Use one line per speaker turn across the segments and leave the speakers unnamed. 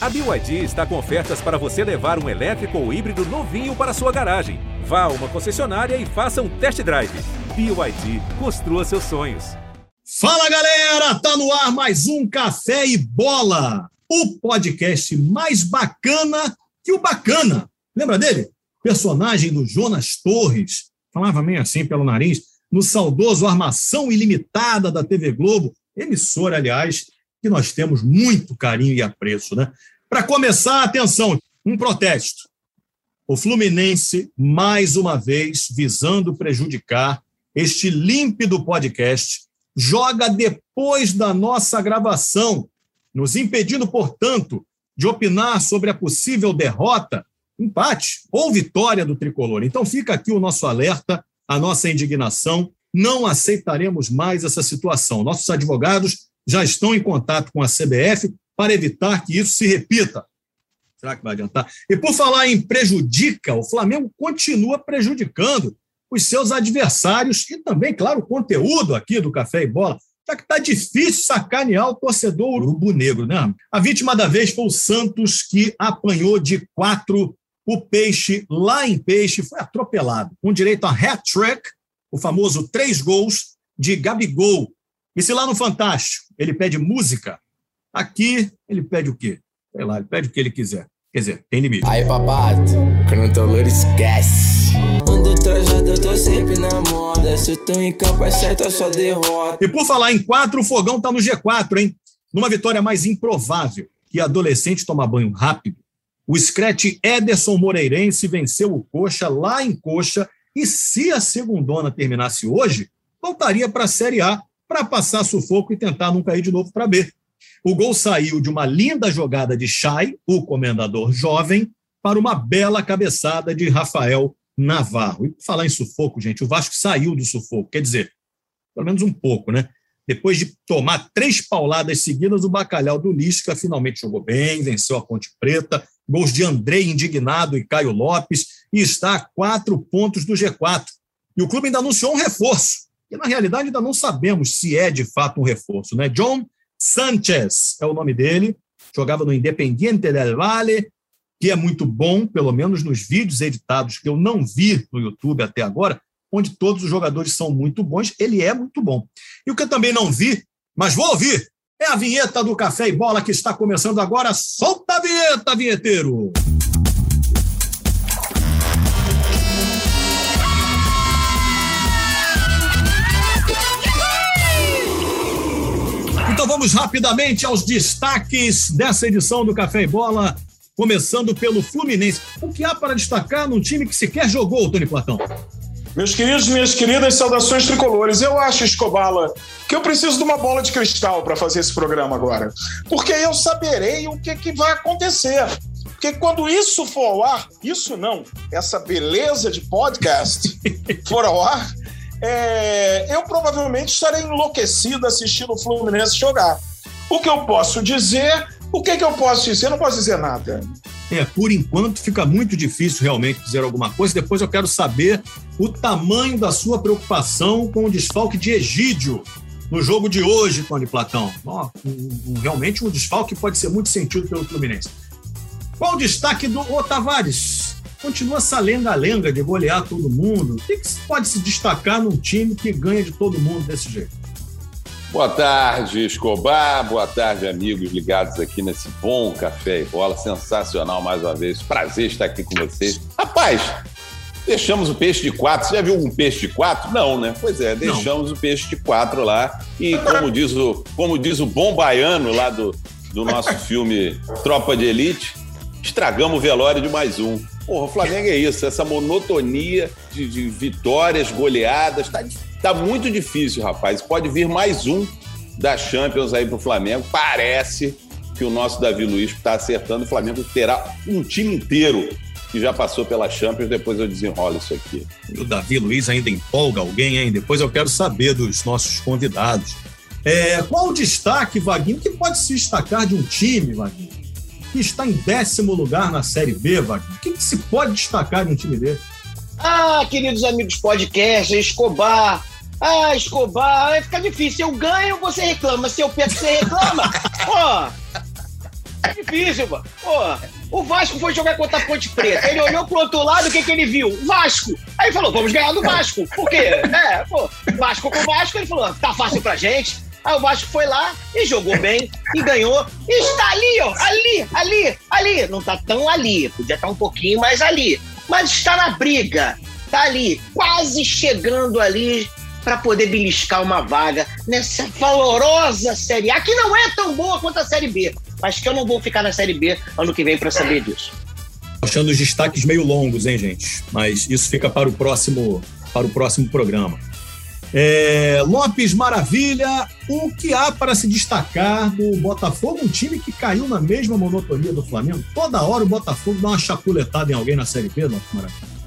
A BYD está com ofertas para você levar um elétrico ou híbrido novinho para sua garagem. Vá a uma concessionária e faça um test drive. BYD, construa seus sonhos.
Fala galera, tá no ar mais um Café e Bola, o podcast mais bacana que o bacana. Lembra dele? Personagem do Jonas Torres, falava meio assim pelo nariz, no saudoso Armação Ilimitada da TV Globo, emissora, aliás, que nós temos muito carinho e apreço, né? Para começar, atenção, um protesto. O Fluminense, mais uma vez, visando prejudicar este límpido podcast, joga depois da nossa gravação, nos impedindo, portanto, de opinar sobre a possível derrota, empate ou vitória do tricolor. Então fica aqui o nosso alerta, a nossa indignação. Não aceitaremos mais essa situação. Nossos advogados já estão em contato com a CBF para evitar que isso se repita. Será que vai adiantar? E por falar em prejudica, o Flamengo continua prejudicando os seus adversários e também, claro, o conteúdo aqui do Café e Bola, já que está difícil sacanear o torcedor urubu-negro, né? A vítima da vez foi o Santos, que apanhou de quatro o Peixe, lá em Peixe, foi atropelado, com direito a hat-trick, o famoso três gols de Gabigol, e se lá no Fantástico ele pede música, aqui ele pede o quê? Sei lá, ele pede o que ele quiser. Quer dizer, tem limite.
Aí, papato, cantor esquece. Ando trajado, eu tô sempre na moda. Se eu tô em campo, é certo, é só derrota.
E por falar em quatro, o fogão tá no G4, hein? Numa vitória mais improvável que adolescente toma banho rápido, o Scratch Ederson Moreirense venceu o Coxa lá em Coxa e se a segundona terminasse hoje, voltaria para a Série A para passar sufoco e tentar não cair de novo para B. O gol saiu de uma linda jogada de Chay, o comendador jovem, para uma bela cabeçada de Rafael Navarro. E falar em sufoco, gente, o Vasco saiu do sufoco, quer dizer, pelo menos um pouco, né? Depois de tomar três pauladas seguidas, o Bacalhau do Lisca finalmente jogou bem, venceu a Ponte Preta, gols de Andrei Indignado e Caio Lopes, e está a quatro pontos do G4. E o clube ainda anunciou um reforço que na realidade ainda não sabemos se é de fato um reforço. Né? John Sanchez é o nome dele, jogava no Independiente del Valle, que é muito bom, pelo menos nos vídeos editados que eu não vi no YouTube até agora, onde todos os jogadores são muito bons, ele é muito bom. E o que eu também não vi, mas vou ouvir, é a vinheta do Café e Bola que está começando agora. Solta a vinheta, vinheteiro! Vamos rapidamente aos destaques dessa edição do Café e Bola, começando pelo Fluminense. O que há para destacar num time que sequer jogou, Tony Platão?
Meus queridos, minhas queridas, saudações tricolores. Eu acho, Escobala, que eu preciso de uma bola de cristal para fazer esse programa agora. Porque eu saberei o que, que vai acontecer. Porque quando isso for ao ar, isso não, essa beleza de podcast for ao ar, é, eu provavelmente estarei enlouquecido assistindo o Fluminense jogar. O que eu posso dizer, o que, que eu posso dizer? Eu não posso dizer nada.
É, por enquanto fica muito difícil realmente dizer alguma coisa. Depois eu quero saber o tamanho da sua preocupação com o desfalque de Egídio no jogo de hoje, Tony Platão. Oh, um, um, realmente um desfalque que pode ser muito sentido pelo Fluminense. Qual o destaque do Otavares? Continua essa lenga-lenga de golear todo mundo. O que, que pode se destacar num time que ganha de todo mundo desse jeito?
Boa tarde, Escobar. Boa tarde, amigos ligados aqui nesse bom café e bola. Sensacional mais uma vez. Prazer estar aqui com vocês. Rapaz, deixamos o peixe de quatro. Você já viu um peixe de quatro? Não, né? Pois é, deixamos Não. o peixe de quatro lá. E como diz o, como diz o bom baiano lá do, do nosso filme Tropa de Elite, estragamos o velório de mais um. Porra, o Flamengo é isso, essa monotonia de, de vitórias, goleadas. Tá, tá muito difícil, rapaz. Pode vir mais um da Champions aí pro Flamengo. Parece que o nosso Davi Luiz está acertando. O Flamengo terá um time inteiro que já passou pela Champions. Depois eu desenrolo isso aqui.
O Davi Luiz ainda empolga alguém, hein? Depois eu quero saber dos nossos convidados. É, qual o destaque, Vaguinho, que pode se destacar de um time, Vaguinho? Que está em décimo lugar na Série B, Wagner. O que, que se pode destacar de um time desse?
Ah, queridos amigos podcast, Escobar. Ah, Escobar, vai ficar difícil. Eu ganho, você reclama. Se eu perco, você reclama. Pô, difícil, mano. Pô, o Vasco foi jogar contra a Ponte Preta. Ele olhou pro outro lado, o que, que ele viu? Vasco. Aí falou, vamos ganhar do Vasco. Por quê? É, pô, Vasco com Vasco, ele falou, tá fácil pra gente. Aí o Vasco foi lá e jogou bem e ganhou. E está ali, ó, ali, ali, ali. Não tá tão ali, podia estar um pouquinho mais ali. Mas está na briga, tá ali, quase chegando ali para poder beliscar uma vaga nessa valorosa Série A, que não é tão boa quanto a Série B, mas que eu não vou ficar na Série B ano que vem para saber disso.
Achando os destaques meio longos, hein, gente? Mas isso fica para o próximo, para o próximo programa. É, Lopes Maravilha, o que há para se destacar do Botafogo? Um time que caiu na mesma monotonia do Flamengo. Toda hora o Botafogo dá uma chapuletada em alguém na Série B, Lopes Maravilha.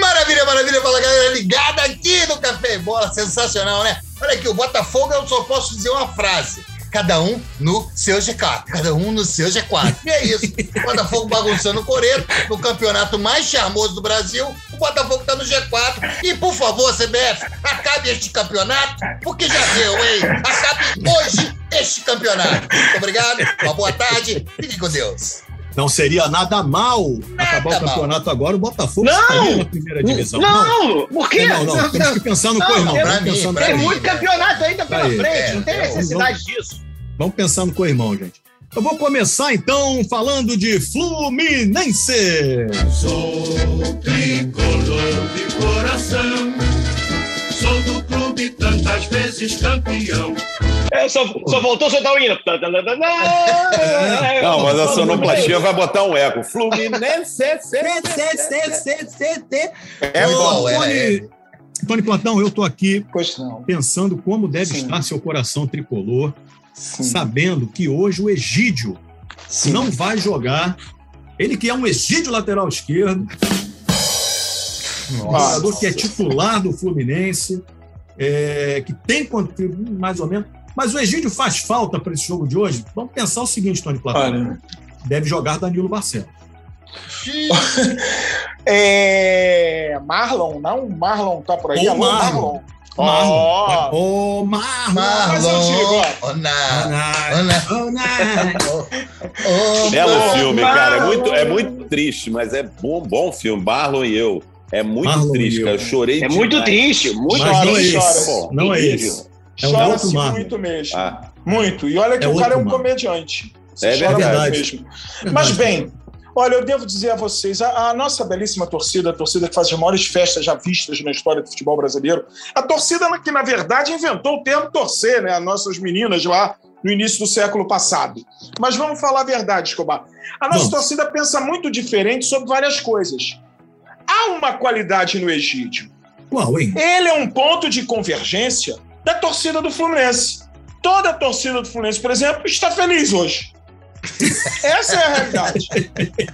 Maravilha, maravilha, fala galera ligada aqui no Café Bola, sensacional, né? Olha aqui, o Botafogo eu só posso dizer uma frase cada um no seu G4, cada um no seu G4. E é isso. O Botafogo bagunçando o Coreto, no campeonato mais charmoso do Brasil, o Botafogo tá no G4. E, por favor, CBF, acabe este campeonato, porque já deu, hein? Acabe hoje este campeonato. Muito obrigado, uma boa tarde, fique com Deus.
Não seria nada mal nada acabar o campeonato mal. agora, o Botafogo
não,
estaria na primeira divisão.
Não, não. por quê?
Não, não, temos que pensar no co-irmão.
Tem muito campeonato ainda pela frente, é, não tem necessidade
vamos,
disso.
Vamos pensar no co-irmão, gente. Eu vou começar então falando de Fluminense.
Sou tricolor de coração, sou do clube tantas vezes campeão.
É, só, só voltou soltar o hino.
Não, mas a sonoplastia vai botar um eco. Fluminense.
É bom, é. Tony Platão, eu estou aqui pensando como deve Sim. estar seu coração tricolor, Sim. sabendo que hoje o Egídio Sim. não vai jogar. Ele que é um Egídio lateral esquerdo, um jogador que é titular do Fluminense, é, que tem mais ou menos mas o Egídio faz falta para esse jogo de hoje? Vamos pensar o seguinte, Tony Platão. Olha. Deve jogar Danilo Barcelos.
é... Marlon, não? Marlon tá por aí.
Ô, Marlon. Marlon. Marlon. Ô, oh, Marlon.
Marlon.
Belo filme, cara. É muito, é muito triste, mas é bom, bom filme. Marlon e eu. É muito Marlon triste, cara. Eu chorei
É
demais.
muito triste. Muito
mas
não
é. Chora, não é esse. É
Chora-se muito mesmo. Ah. Muito. E olha que é o cara é um mar. comediante.
Você é verdade. Mesmo.
Mas, bem, olha, eu devo dizer a vocês, a, a, nossa belíssima torcida, a torcida que faz as maiores festas já vistas na história do futebol brasileiro, a torcida que, na verdade, inventou o termo torcer, né? As nossas meninas lá no início do século passado. Mas vamos falar a verdade, Escobar. A nossa torcida pensa muito diferente sobre várias coisas. Há uma qualidade no Egídio.
Qual, hein?
Ele é um ponto de convergência da torcida do Fluminense. Toda a torcida do Fluminense, por exemplo, está feliz hoje. Essa é a realidade.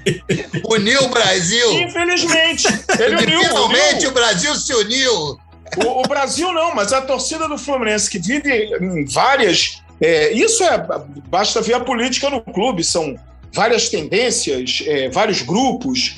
Uniu o Brasil.
Infelizmente. Ele uniu,
Finalmente
uniu.
o Brasil se uniu.
O, o, Brasil não, mas a torcida do Fluminense, que vive em várias. É, isso é. Basta ver a política no clube, são várias tendências, é, vários grupos.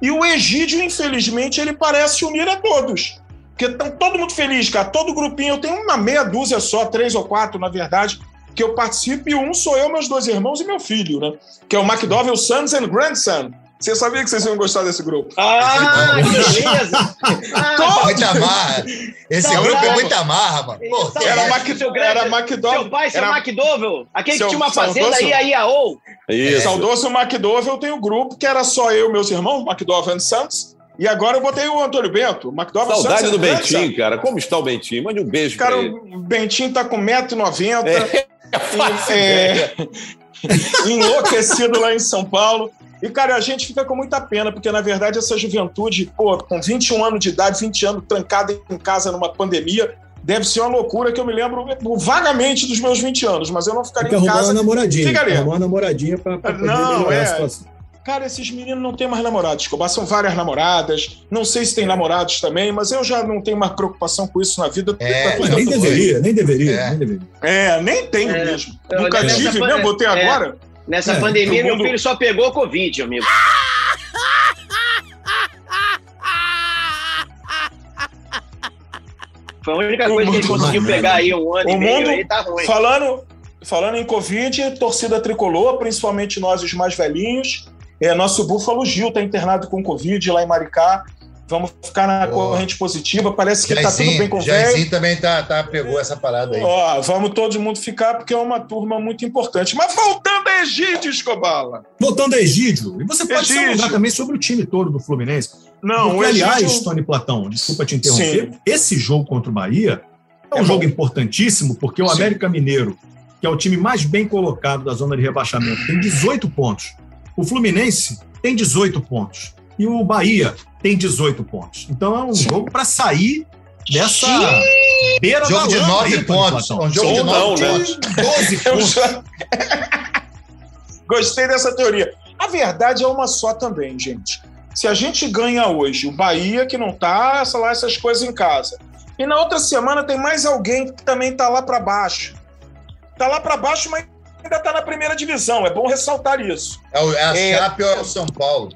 E o Egídio, infelizmente, ele parece unir a todos. Porque estão todo mundo feliz, cara. Todo grupinho, eu tenho uma meia dúzia só, três ou quatro, na verdade, que eu participo, e um sou eu, meus dois irmãos e meu filho, né? Que é o McDowell Sons and Grandson. Você sabia que vocês iam gostar desse grupo?
Ah, beleza!
Ah, muita marra. Esse Saudade. grupo é muita marra, mano. Pô,
era, Mac, era McDowell.
Seu pai, seu
era...
McDowell. Aquele seu, que tinha uma fazenda aí, aí, a ou.
Saudoso McDowell tem um grupo que era só eu e meus irmãos, McDowell and Sons. E agora eu botei o Antônio Bento. O McDowell
Saudade do Bentinho, cara. Como está o Bentinho? Mande um beijo
cara,
pra ele.
O Bentinho tá com 1,90m. É, é, enlouquecido lá em São Paulo. E, cara, a gente fica com muita pena, porque, na verdade, essa juventude, pô, com 21 anos de idade, 20 anos trancada em casa numa pandemia, deve ser uma loucura que eu me lembro vagamente dos meus 20 anos, mas eu não ficaria
Fica
em casa.
Uma namoradinha.
Fica ali.
Arrumar uma namoradinha pra, pra poder não, é, a situação.
Cara, esses meninos não têm mais namorados, Escobar. São várias namoradas. Não sei se tem namorados também, mas eu já não tenho mais preocupação com isso na vida.
É, tá nem, deveria, nem, deveria,
é.
nem deveria,
é. nem tenho é. mesmo. Eu, Nunca tive mesmo, botei é. agora.
Nessa pandemia, mundo... meu filho só pegou Covid, amigo. Foi a única coisa que ele conseguiu pegar aí um ano
o
e
meio,
mundo, aí tá ruim.
Falando, falando em Covid, torcida tricolor, principalmente nós, os mais velhinhos. É, nosso Búfalo Gil está internado com Covid lá em Maricá. Vamos ficar na
Boa.
corrente positiva. Parece que está tudo bem com o velho.
Jairzinho também tá, tá, pegou essa parada aí.
Ó, vamos todo mundo ficar porque é uma turma muito importante. Mas voltando a Egídio Escobala.
Voltando a Egídio, e você pode
Egídio.
falar também sobre o time todo do Fluminense.
Não,
Porque,
o Egídio...
aliás, Tony Platão, desculpa te interromper,
Sim.
esse jogo contra o Bahia é um
É
jogo
bom.
importantíssimo, porque o
Sim.
América Mineiro, que é o time mais bem colocado da zona de rebaixamento, tem 18 pontos. O Fluminense tem 18 pontos. E o Bahia tem 18 pontos. Então é um jogo para sair dessa beira
Jogo
da
de
lama
nove
aí, Tony
pontos.
Platão.
Um jogo de
Ou não,
nove
né?
pontos.
12
Eu
pontos.
já- Gostei dessa teoria. A verdade é uma só também, gente. Se a gente ganha hoje o Bahia, que não tá sei lá, essas coisas em casa, e na outra semana tem mais alguém que também tá lá para baixo. Tá lá para baixo, mas ainda tá na primeira divisão. É bom ressaltar isso.
É, o- é a
É.
Chape ou é o São Paulo?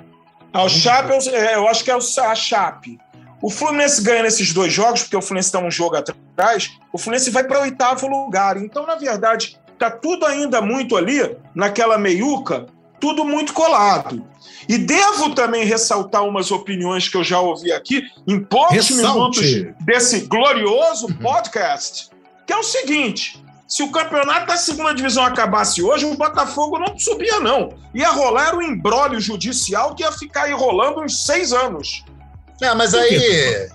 Ah, O Chape, eu, é, eu acho que é o, a Chape. O Fluminense ganha nesses dois jogos, porque o Fluminense está um jogo atrás, o Fluminense vai para o oitavo lugar. Então, na verdade, tá tudo ainda muito ali, naquela meiuca, tudo muito colado. E devo também ressaltar umas opiniões que eu já ouvi aqui em poucos
Ressalte.
minutos desse glorioso podcast, que é o seguinte: se o campeonato da segunda divisão acabasse hoje, o Botafogo não subia, não. Ia rolar um embrólio judicial que ia ficar enrolando uns seis anos.
Ah, mas aí.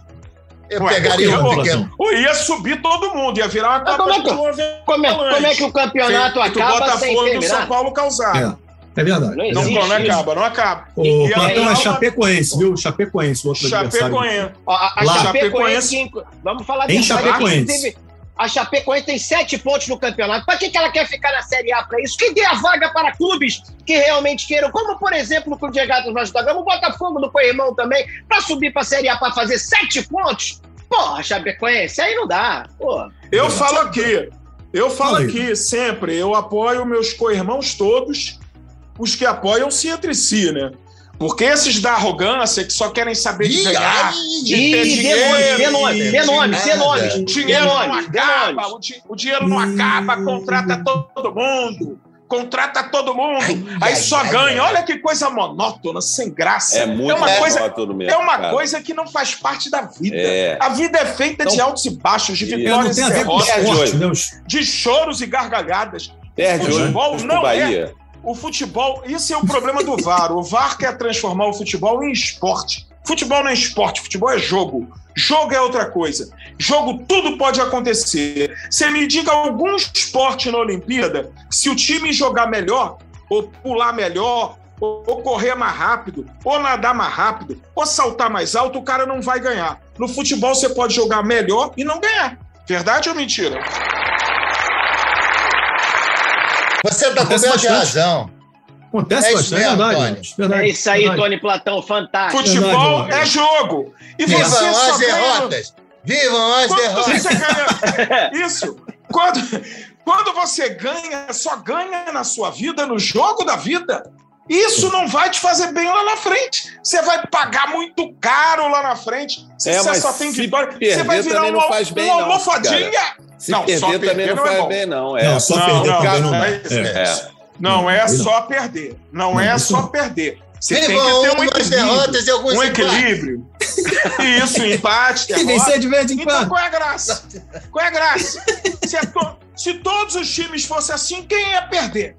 Eu
Ué,
pegaria um pequeno.
Ou ia subir todo mundo, ia virar uma
Mas
Copa
como é
de
que-. Como é, como é que o campeonato
Feito o
acaba sem
Botafogo do São? Paulo causar.
É, é verdade.
Não
Não,
existe
não acaba, não acaba.
O
E
Platão
aí,
é Chapecoense, viu? Chapecoense, o outro adversário.
Chapecoense.
Ó, A, a. Chapecoense, inclu- vamos falar verdade,
Chapecoense.
inclusive, A Chapecoense tem sete pontos no campeonato. Para que, que ela quer ficar na Série A para isso? Que dê a vaga para clubes que realmente queiram, como por exemplo o Clube de Regatas Vasco da Gama, o Botafogo do Coirmão também, para subir para a Série A para fazer sete pontos. Porra, Chapecoense, aí não dá. Porra.
Eu falo aqui, eu falo aqui sempre, eu apoio meus co-irmãos todos, os que apoiam-se entre si, né? Porque esses da arrogância, que só querem saber de ganhar, de ter dinheiro,
nome, dê nome, dê nome, dê nome.
o dinheiro não acaba, o, di- o dinheiro não
Hum.
acaba, contrata todo mundo. Contrata todo mundo,
Ai,
aí
ai,
só
ai,
ganha. Olha que coisa monótona, sem graça.
É muito
uma coisa,
monótono mesmo,
é uma
cara.
coisa que não faz parte da vida.
É.
A vida é feita de
Então-
altos e baixos, de.
É,
vitórias e derrotas,
hoje.
né? Os-
de choros e gargalhadas.
Perde hoje
Futebol
pro
não
Bahia.
O futebol, isso é o problema do VAR. O VAR quer transformar o futebol em esporte. Futebol não é esporte, futebol é jogo. Jogo é outra coisa. Jogo, tudo pode acontecer. Você me diga algum esporte na Olimpíada, se o time jogar melhor, ou pular melhor, ou, correr mais rápido, ou nadar mais rápido, ou saltar mais alto, o cara não vai ganhar. No futebol você pode jogar melhor e não ganhar. Verdade ou mentira?
Você está de
bastante.
razão.
Acontece
É isso
bastante, é
mesmo,
verdade.
Tony.
gente, verdade,
É isso aí,
verdade.
Tony Platão, fantástico.
Futebol
Verdade,
é jogo. E você
Vivam
só
as
ganha...
derrotas! Vivam as
Quando
derrotas!
você ganha... Isso. Quando, quando você ganha, só ganha na sua vida, no jogo da vida. Isso não vai te fazer bem lá na frente. Você vai pagar muito caro lá na frente. Se
É,
você só tem vitória, você
perder
vai virar uma,
bem,
uma
não,
almofadinha.
Se
Não, só
perder também
perder
não
não é
faz
bom.
bem, não. É.
Não, só
Não,
perder
não,
também não
não, é
É.
É.
Não é só perder. Não,
Não,
é só perder. Você tem que ter um equilíbrio.
derrotas e alguns
Um equilíbrio. Isso, empate,
Tem que
derrota.
vencer de vez em
Então
quando.
qual é a graça? Qual é a graça? Se, é to- se todos os times fossem assim, quem ia perder?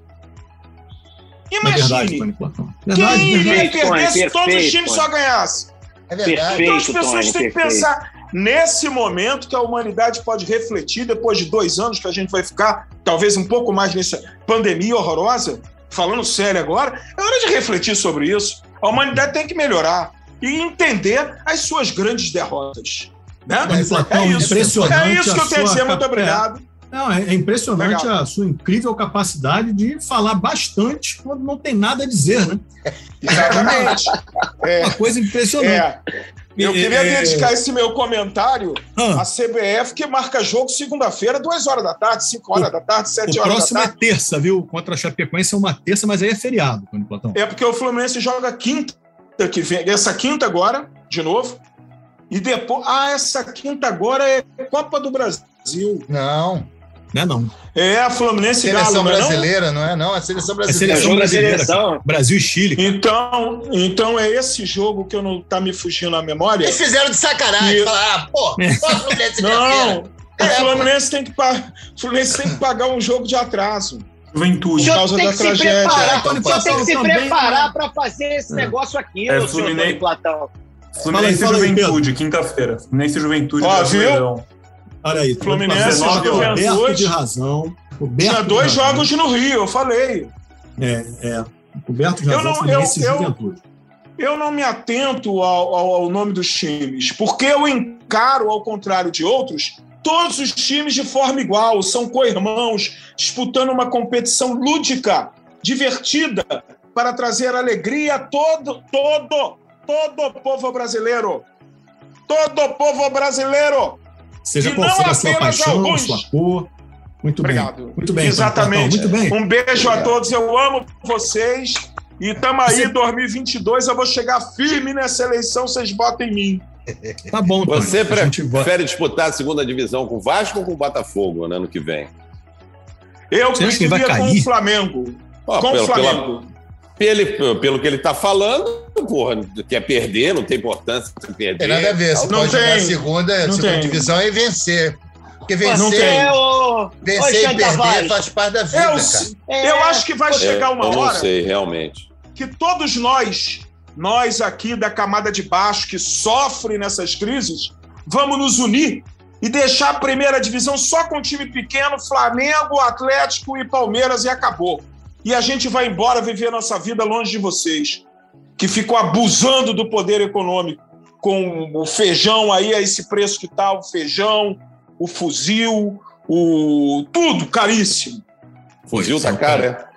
É verdade,
Imagine.
Tony Platão.
quem
Verdade,
iria
verdade.
Perfeito,
perder
Tony,
se todos os
perfeito,
times
Tony.
só ganhassem?
É verdade.
Então as
Perfeito,
pessoas
Tony,
têm que
perfeito.
pensar nesse momento que a humanidade pode refletir depois de dois anos que a gente vai ficar, talvez um pouco mais nessa pandemia horrorosa. Falando sério agora, é hora de refletir sobre isso. A humanidade tem que melhorar e entender as suas grandes derrotas. Né?
Tony Platão, impressionante
É isso que eu tenho a
sua
dizer. Muito obrigado.
Não, é, é impressionante
Legal.
a sua incrível capacidade de falar bastante quando não tem nada a dizer, né?
Exatamente. É,
Uma coisa impressionante.
é. Eu
É,
queria
é,
dedicar esse meu comentário
Ah,
à CBF, que marca jogo segunda-feira, duas horas da tarde, cinco horas da tarde, sete
o
horas da
próximo é
tarde.
terça, viu? Contra a Chapecoense é uma terça, mas aí é feriado, Platão.
É porque o Fluminense joga quinta que vem, essa quinta agora, de novo. E depois. Ah, essa quinta agora é Copa do Brasil.
Não.
Não é não.
É, Fluminense e
Seleção
Galo, não é não?
brasileira, não é? Não, a seleção
É
brasileira.
seleção brasileira.
seleção.
cara. Brasil e Chile.
Então, então é esse jogo que eu não tá me fugindo a memória.
Eles fizeram de sacanagem.
E-
Falaram, ah, pô, só o Fluminense
Não, o
É,
Fluminense tem, que pa... o Fluminense tem que pagar um jogo de atraso.
Juventude.
Por causa da
que se
tragédia.
preparar,
Então,
o senhor tem que se
também,
preparar
né?
para fazer esse negócio aqui,
É, Fluminense-
Platão.
Fluminense
Fala aí, fala aí,
e Juventude, quinta-feira. Fluminense e Juventude.
Ó,
Brasileirão.
Olha aí.
Fluminense,
19
Juventude.
De razão. Coberto
Tinha dois jogos no Rio, eu falei.
É, é. Coberto de
Eu
razão,
não-
Fluminense e
eu- eu-
Juventude.
Eu não me atento ao, ao- ao nome dos times, porque eu encaro, ao contrário de outros, todos os times de forma igual, são co-irmãos, disputando uma competição lúdica, divertida, para trazer alegria a todo, todo, todo o povo brasileiro. Todo o povo brasileiro.
Seja
E
qual for a sua paixão,
alguns.
sua cor. Muito
Obrigado.
bem. Muito bem.
Exatamente.
Muito bem.
Um beijo a todos, eu amo vocês. E tamo aí,
Você-
2022, eu vou chegar firme nessa eleição, vocês votam em mim.
Tá bom, Tony.
Você prefere disputar a segunda divisão com o Vasco ou com o Botafogo no ano que vem?
Eu
Você
preferia com o Flamengo.
Ó,
com
pelo,
o Flamengo.
Pelo, pelo que ele tá falando, porra, quer perder, não tem importância se perder.
Tem nada a ver. Você
Não
pode jogar a
tem.
segunda,
Não
segunda
tem.
divisão e vencer. Porque
Não
vencer.
É,
vencer e
Xande
perder
Tavares,
faz parte da vida,
Eu,
cara.
é,
eu acho que vai
É,
chegar uma
eu não
hora
sei, realmente.
que todos nós, nós aqui da camada de baixo que sofre nessas crises, vamos nos unir e deixar a primeira divisão só com time pequeno, Flamengo, Atlético e Palmeiras e acabou. E a gente vai embora viver nossa vida longe de vocês, que ficam abusando do poder econômico com o feijão aí a esse preço que tá, o feijão, o fuzil, o tudo caríssimo.
Fuzil tá cara,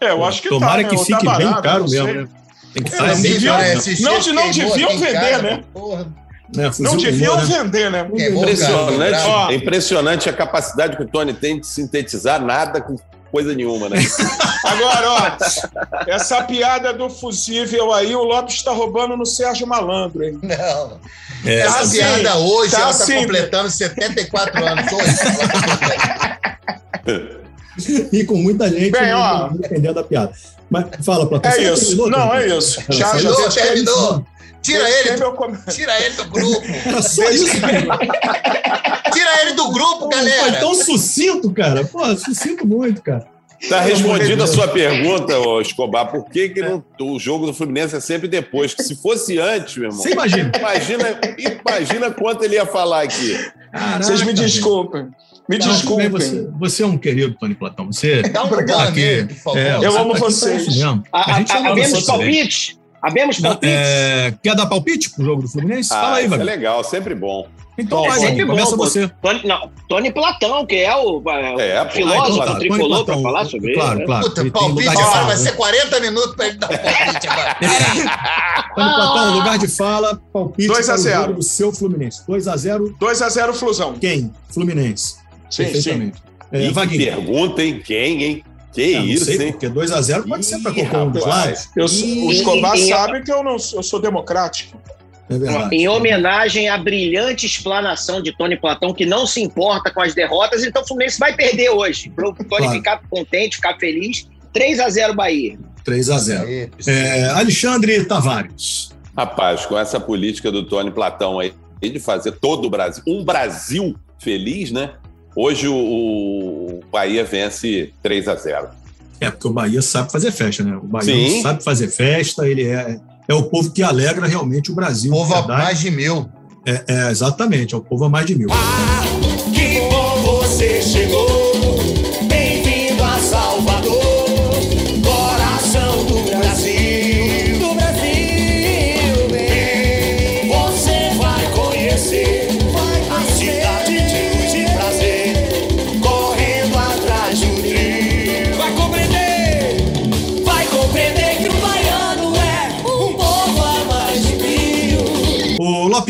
é?
É, eu acho que
Tomara
tá,
que
né? Ou
fique
tá
bem
barato,
caro
não sei.
mesmo, né? Tem que
É,
estar
deviam-
né?
não, não deviam vender,
casa,
né?
Porra,
né? Fuzil
Não deviam
né?
vender, né?
Impressionante,
Ó.
é impressionante a capacidade que o Tony tem de sintetizar nada com coisa nenhuma, né?
Agora, ó, essa piada do fusível aí, o Lopes está roubando no Sérgio Malandro, hein?
Não.
É,
Essa
assim,
piada hoje,
tá
ela tá
assim.
completando 74 anos hoje.
E com muita gente
Bem, ó.
entendendo da piada. Mas fala, Platão.
É
você já
isso.
terminou,
Não, é isso. Já, já
isso?
Terminou, terminou. Tira ele, tira ele do grupo.
Era só isso,
grupo,
Foi
galera.
tão sucinto, cara. Pô, sucinto muito, cara.
Tá
de
respondida a sua pergunta, ô Escobar, por que, que não- o jogo do Fluminense é sempre depois? Que se fosse antes, meu irmão,
Você imagina.
imagina, imagina quanto ele ia falar aqui.
Caraca,
Vocês me desculpem. Me
Não,
desculpem.
Você, você é um querido, Tony Platão. Você
Dá um
Obrigado.
lugar
aqui.
favor.
é,
Eu
você
amo
tá
vocês.
isso mesmo.
A-
A gente
a-
ama
Abemos
vocês também.
palpite? Abemos
Não,
palpite?
é, quer dar palpite pro jogo do Fluminense?
Ah,
Fala aí,
isso é
velho.
legal, sempre bom.
Então
É
vai,
sempre
Tony.
bom,
Começa você.
Tony, não, Tony Platão, que é o é,
É,
o filósofo
tá.
tricolor para falar sobre
claro,
ele. né?
Claro,
Puta,
Ele tem
palpite agora
fala,
vai
né?
ser 40 minutos pra ele dar palpite agora.
Tony Platão, lugar de fala, palpite
2 a
para o
0.
jogo do seu Fluminense. 2x0,
2x0 Flusão.
quem? Fluminense.
Sim, sim.
Perfeitamente. É,
e que
Vaguinho.
pergunta, hein? Quem, hein? Que
não
isso,
sei,
hein?
porque 2x0 pode ser para
Ih,
qualquer um dos lados.
Eu, o Escobar
e-
sabe que eu, não, eu sou democrático.
É verdade.
Em homenagem à brilhante explanação de Tony Platão, que não se importa com as derrotas, então o Fluminense vai perder hoje. Para o Tony
Claro.
ficar contente, ficar feliz. 3 a 0 Bahia.
3x0.
Aí,
É, Alexandre Tavares.
Rapaz, com essa política do Tony Platão aí, de fazer todo o Brasil, um Brasil feliz, né? Hoje o, o Bahia vence 3 a 0
É, porque o Bahia sabe fazer festa, né? O Bahia
Sim.
sabe fazer festa, ele é, é o povo que alegra realmente o Brasil.
povo
de
a mais de mil.
É, é, exatamente, é o povo a mais de mil.
Que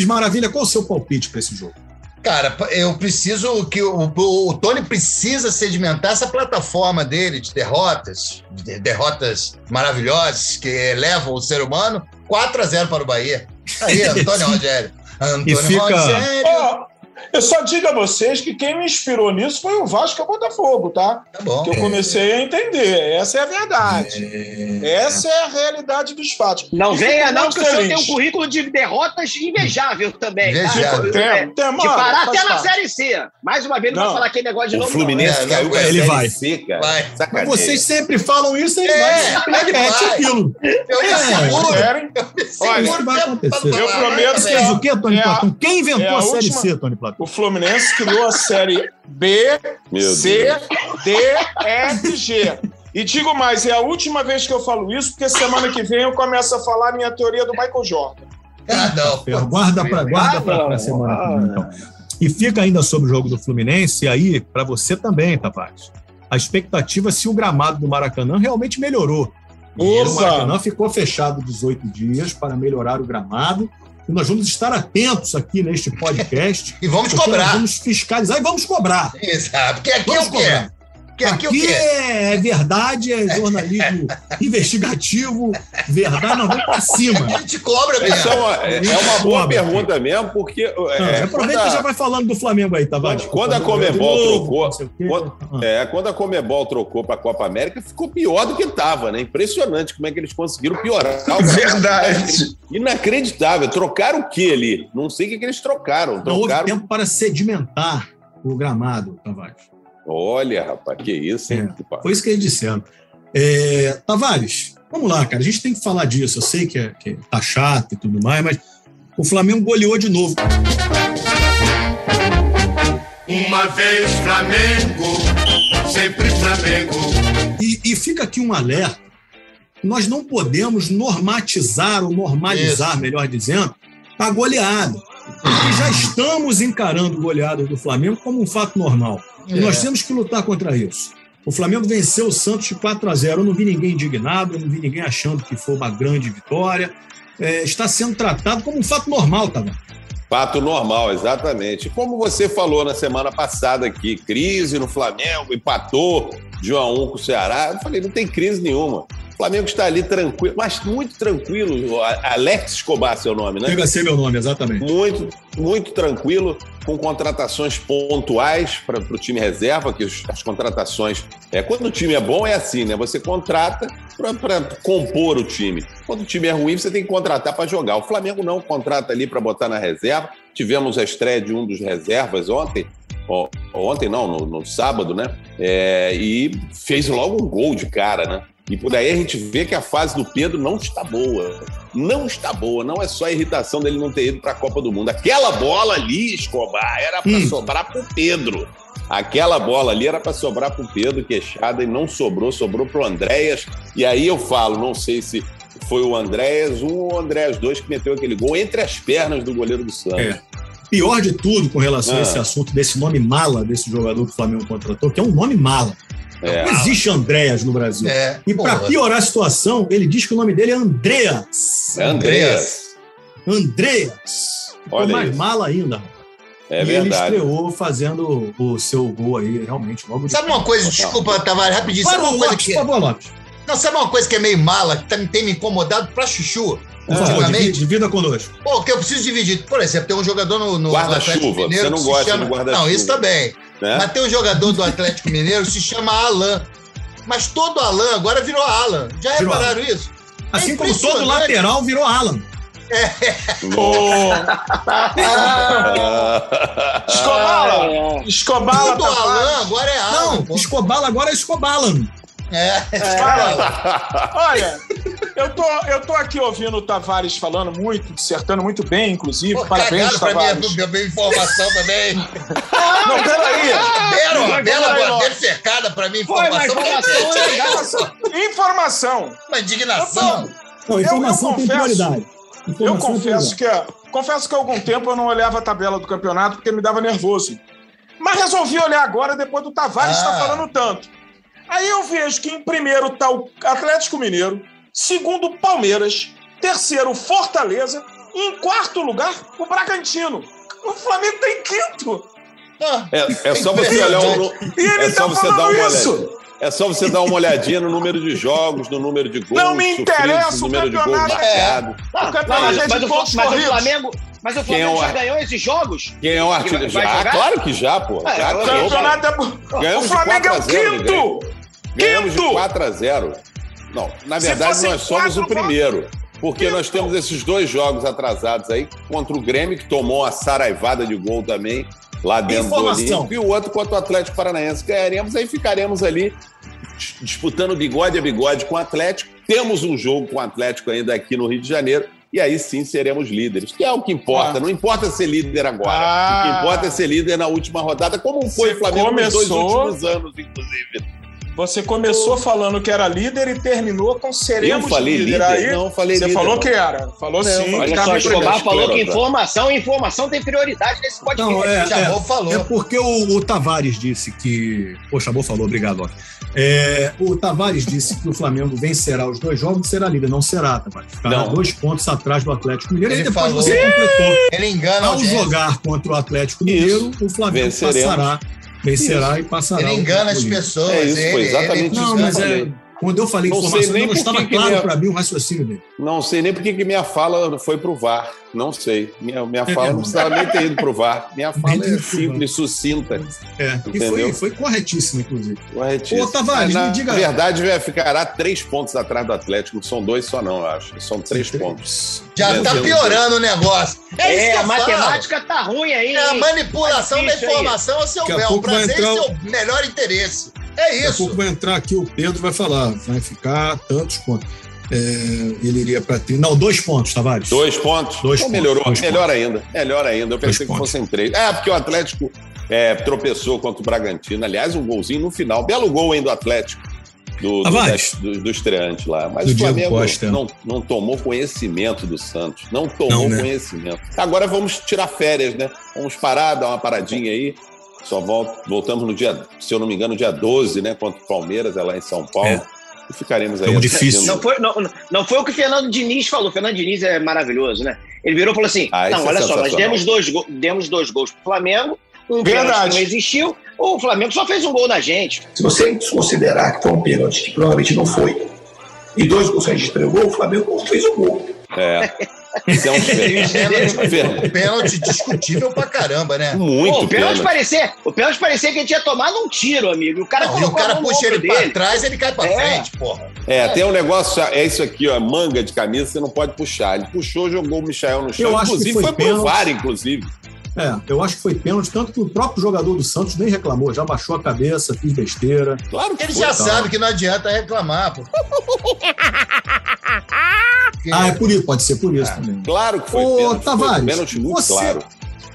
Maravilha, qual o seu palpite para esse jogo?
Cara, eu preciso que o, o- o Tony precisa sedimentar essa plataforma dele de derrotas, de derrotas maravilhosas que elevam o ser humano 4 a 0 para o Bahia. Aí, Antônio Rogério. Antônio
fica-
Rogério.
Ó, Eu só digo a vocês que quem me inspirou nisso foi o Vasco e o Botafogo, tá?
Tá bom.
Que eu comecei a entender. Essa é a verdade. Essa é a realidade dos fatos.
Não
E
venha, não, que o senhor tem um currículo de derrotas invejável também. tá?
Invejável.
Tem,
É,
tem,
de
mano,
parar
faz
até na
parte.
Série C. Mais uma vez, não,
Não.
vai falar aquele negócio de
O
novo.
Fluminense
Não,
caiu
não,
com a
ele vai.
C, cara.
Vai.
Vocês sempre falam isso, ele
É,
vai
ele
repete
vai.
aquilo.
Eu me
É,
seguro. Eu me
Olha,
seguro
vai
pra-
acontecer.
pra
Eu prometo
né,
que
Fez o quê, Tony
É
Platão? Quem inventou
é a
Série C, Tony Platão?
O Fluminense criou a série B,
Meu
C,
Deus.
D, E, F, G. E digo mais, é a última vez que eu falo isso, porque semana que vem eu começo a falar a minha teoria do Michael Jordan.
Ah, não.
Guarda para guarda
Ah,
pra, pra
não.
semana que
Ah,
vem, então. E fica ainda sobre o jogo do Fluminense, e aí, para você também, Tavares. A expectativa se o gramado do Maracanã realmente melhorou. O! Maracanã ficou fechado 18 dias para melhorar o gramado. E nós vamos estar atentos aqui neste podcast.
E vamos
porque nós
cobrar.
vamos fiscalizar e vamos cobrar.
Exato. Porque aqui é
Vamos
o quê?
cobrar.
Porque aqui,
Aqui
o quê?
é verdade, é jornalismo investigativo, verdade, nós vamos para cima.
A gente cobra mesmo.
Isso é uma, é- é uma boa
Cobra.
pergunta mesmo, porque.
Não,
é,
aproveita
quando
e
a-
já vai falando do Flamengo aí, Tavares.
Quando a Comebol
novo,
trocou- quando-
Ah.
É, quando a Comebol trocou para a Copa América, ficou pior do que estava, né? Impressionante como é que eles conseguiram piorar. o
Verdade.
Inacreditável. Trocaram o que ali? Não sei o que, que eles trocaram.
Não houve
Trocaram.
tempo para sedimentar o gramado, Tavares.
Olha, rapaz, que isso, hein?
É, Foi isso que eles disseram. É, Tavares, vamos lá, cara. A gente tem que falar disso. Eu sei que, é, que tá chato e tudo mais, mas o Flamengo goleou de novo.
Uma vez Flamengo, sempre Flamengo.
E, e fica aqui um alerta. Nós não podemos normatizar ou normalizar,
Isso.
melhor dizendo, a goleada. Porque já estamos encarando goleadas do Flamengo como um fato normal. E nós
É.
temos que lutar contra isso. O Flamengo venceu o Santos de 4 a 0. Eu não vi ninguém indignado, eu não vi ninguém achando que foi uma grande vitória. É, está sendo tratado como um fato normal, tá?
Fato normal, exatamente. Como você falou na semana passada aqui, crise no Flamengo, empatou de 1 a 1 com o Ceará. Eu falei, não tem crise nenhuma. O Flamengo está ali tranquilo, mas muito tranquilo. Alex Escobar, seu nome, né?
Chega a ser meu nome, exatamente.
Muito, muito tranquilo, com contratações pontuais para o time reserva, que os- as contratações. É, quando o time é bom, é assim, né? Você contrata para compor o time. Quando o time é ruim, você tem que contratar para jogar. O Flamengo não contrata ali para botar na reserva. Tivemos a estreia de um dos reservas ontem. Ontem não, no, no sábado, né? É, e fez logo um gol de cara, né? E por aí a gente vê que a fase do Pedro não está boa. Não está boa. Não é só a irritação dele não ter ido para a Copa do Mundo. Aquela bola ali, Escobar, era para
Hum.
sobrar para o Pedro. Aquela bola ali era para sobrar para o Pedro Queixada e não sobrou, sobrou para o Andréas. E aí eu falo, não sei se foi o Andréas um ou o Andréas dois que meteu aquele gol entre as pernas do goleiro do Santos.
É. Pior de tudo com relação
Ah.
a esse assunto desse nome mala desse jogador que o Flamengo contratou, que é um nome mala.
É.
Não existe Andréas no Brasil.
É,
E para piorar a situação, ele diz que o nome dele é Andreas.
É Andréas.
Andreas. Ficou
Olha
mais
isso.
mala ainda.
É
e
verdade.
ele estreou fazendo o seu gol aí, realmente, logo
Sabe uma coisa, desculpa, Tavares, rapidinho. Sabe
Para o
coisa
Lopes,
que.
por favor, Lopes.
Não, sabe uma coisa que é meio mala, que tá- tem me incomodado pra chuchu?
Por favor,
ultimamente?
divida, divida conosco.
Pô, que eu preciso dividir. Por exemplo, tem um jogador no, no
Guarda-chuva. Você não
que se
gosta
chama...
de guarda-chuva.
Não, isso também.
Né?
Mas tem um jogador do Atlético Mineiro que se chama Alan. Mas todo Alan agora virou Alan. Já
Virou
repararam isso?
Assim
É
como todo lateral virou Alan.
Escobala! Escobala,
Todo Alan
Tavares.
agora é Alan.
Não,
pô.
Escobala agora é Escobalan.
É.
Olha, eu tô, eu tô aqui ouvindo o Tavares falando muito, dissertando muito bem, inclusive.
Pô,
Parabéns,
cagaram pra
Tavares.
minha, minha informação também.
Não, peraí.
Bela
vai,
bandeira cercada pra mim,
Foi, mas
informação.
informação é
Informação.
Uma indignação.
Não, informação
eu
tem
confesso-
prioridade.
Eu
Informação tem
confesso que, confesso que há algum tempo eu não olhava a tabela do campeonato porque me dava nervoso. Mas resolvi olhar agora depois do Tavares
Ah.
estar falando tanto. Aí eu vejo que em primeiro está o Atlético Mineiro, segundo o Palmeiras, terceiro o Fortaleza e em quarto lugar o Bragantino. O Flamengo está em quinto.
Ah,
É, é só você olhar
E ele
É só
tá
você dar uma
isso.
olhadinha. É só você dar uma olhadinha no número de jogos, no número de gols.
Não me interessa
no
o
número de gols
campeonato.
marcados.
O campeonato
Mas,
é
mas
de
o, mas o. Flamengo, Mas o
Quem é
Flamengo
o
já ganhou esses jogos?
Quem é o artilheiro? Já,
jogar?
claro que já, pô.
É,
Já ganhou.
campeonato é...
Ganhamos
o Flamengo é
4 a
o
0,
quinto!
Ganhamos de
Quinto!
4 a 0. Não, na verdade nós somos o
quatro,
primeiro. Porque
Quinto.
nós temos esses dois jogos atrasados aí, contra o Grêmio, que tomou uma saraivada de gol também, lá dentro
Informação.
do Olímpico, e o outro contra o Atlético Paranaense. Ganharemos, aí ficaremos ali dis- disputando bigode a bigode com o Atlético. Temos um jogo com o Atlético ainda aqui no Rio de Janeiro, e aí sim seremos líderes, que é o que importa.
Ah.
Não importa ser líder agora.
Ah.
O que importa é ser líder na última rodada, como foi
Você
o Flamengo nos dois
começou-
últimos anos, inclusive.
Você começou falando que era líder e terminou com seremos
Eu falei líder?
Aí,
Não, falei
você
líder,
falou
não.
que era. Falou
Não,
sim.
olha
só, Escobar falou que informação, informação tem prioridade nesse podcast.
Não, é, é,
falou.
é porque o, o Tavares disse que. Pô, Chabot falou, obrigado. ó. É, o Tavares disse que o Flamengo vencerá os dois jogos e será líder. Não será, Tavares. Ficará
Não.
dois pontos atrás do Atlético Mineiro.
Ele
e depois
falou.
você completou.
Ele engana
Ao jogar contra o Atlético Mineiro, o Flamengo
Venceremos.
passará. Vencerá e passará.
Ele engana as pessoas.
É isso,
ele,
exatamente
ele-
isso
Não, mas é. Quando eu falei
Não sei
informação,
nem
não
por
estava
que
claro
minha-
para mim o raciocínio dele.
Não sei nem por que minha fala foi pro VAR. Não sei. Minha, minha
É
fala não
mesmo.
precisava nem ter ido pro VAR. Minha fala
Nem
é simples, sucinta.
É, e foi, foi corretíssimo, inclusive.
Corretíssimo.
Ô, Tavares,
na
me diga-
verdade, vai ficará três pontos atrás do Atlético. Não são dois só, não, eu acho. São três pontos.
Já tá
Vencendo.
piorando o negócio. É, isso
É,
que
a
falo.
matemática tá ruim aí.
É a manipulação
Tá
da
aí.
informação a seu
Daqui
bel. Prazer
entrar
e
o-
seu melhor interesse. É
Daqui a
isso.
pouco vai entrar aqui o Pedro vai falar, vai ficar tantos pontos. É, ele iria para tri... Não, dois pontos, Tavares.
Dois pontos?
Dois
Então
pontos,
melhorou.
dois
melhor ainda. Melhor ainda. Eu pensei
Dois
que fossem três. É, porque o Atlético é, tropeçou contra o Bragantino. Aliás, um golzinho no final. Belo gol ainda do Atlético. Do, do,
Tavares.
do, do estreante lá. Mas
Do
o Flamengo
Costa.
não, não tomou conhecimento do Santos. Não tomou
Não, né?
conhecimento. Agora vamos tirar férias, né? Vamos parar, dar uma paradinha aí. Só vol- voltamos no dia, se eu não me engano, dia 12, né? Contra o Palmeiras, é lá em São Paulo.
É.
E ficaremos aí.
Jogo difícil.
Não foi, não, não foi o que o Fernando Diniz falou. O Fernando Diniz é maravilhoso, né? Ele virou e falou assim:
Ah,
não,
é
olha só, nós demos dois, demos dois gols pro Flamengo, um pênalti que não existiu, o Flamengo só fez um gol na gente.
Se você desconsiderar que foi um pênalti, que provavelmente não foi, e dois gols que a gente entregou, o Flamengo não fez o gol.
É. Isso é um
Pênalti,
Fer-
pênalti discutível pra caramba, né?
Muito
Pô, o pênalti
pênalti.
parecia, o pênalti parecia que ele tinha tomado um tiro, amigo. O cara
Não, e o cara puxa ele pra
dele.
trás, ele cai pra
É.
frente, porra.
É, tem um negócio, é isso aqui, ó, manga de camisa, você não pode puxar. Ele puxou, jogou o Michael no chão.
Eu acho que
inclusive,
foi
foi, pro
pênalti.
VAR, inclusive.
É, eu acho que foi pênalti, tanto que o próprio jogador do Santos nem reclamou, já baixou a cabeça, fiz besteira.
Claro que
Ele
foi.
já
tá.
sabe que não adianta reclamar, pô.
Ah, é por isso, pode ser por isso também.
Claro que foi
Ô,
pênalti.
Tavares,
foi pênalti muito
você-
claro.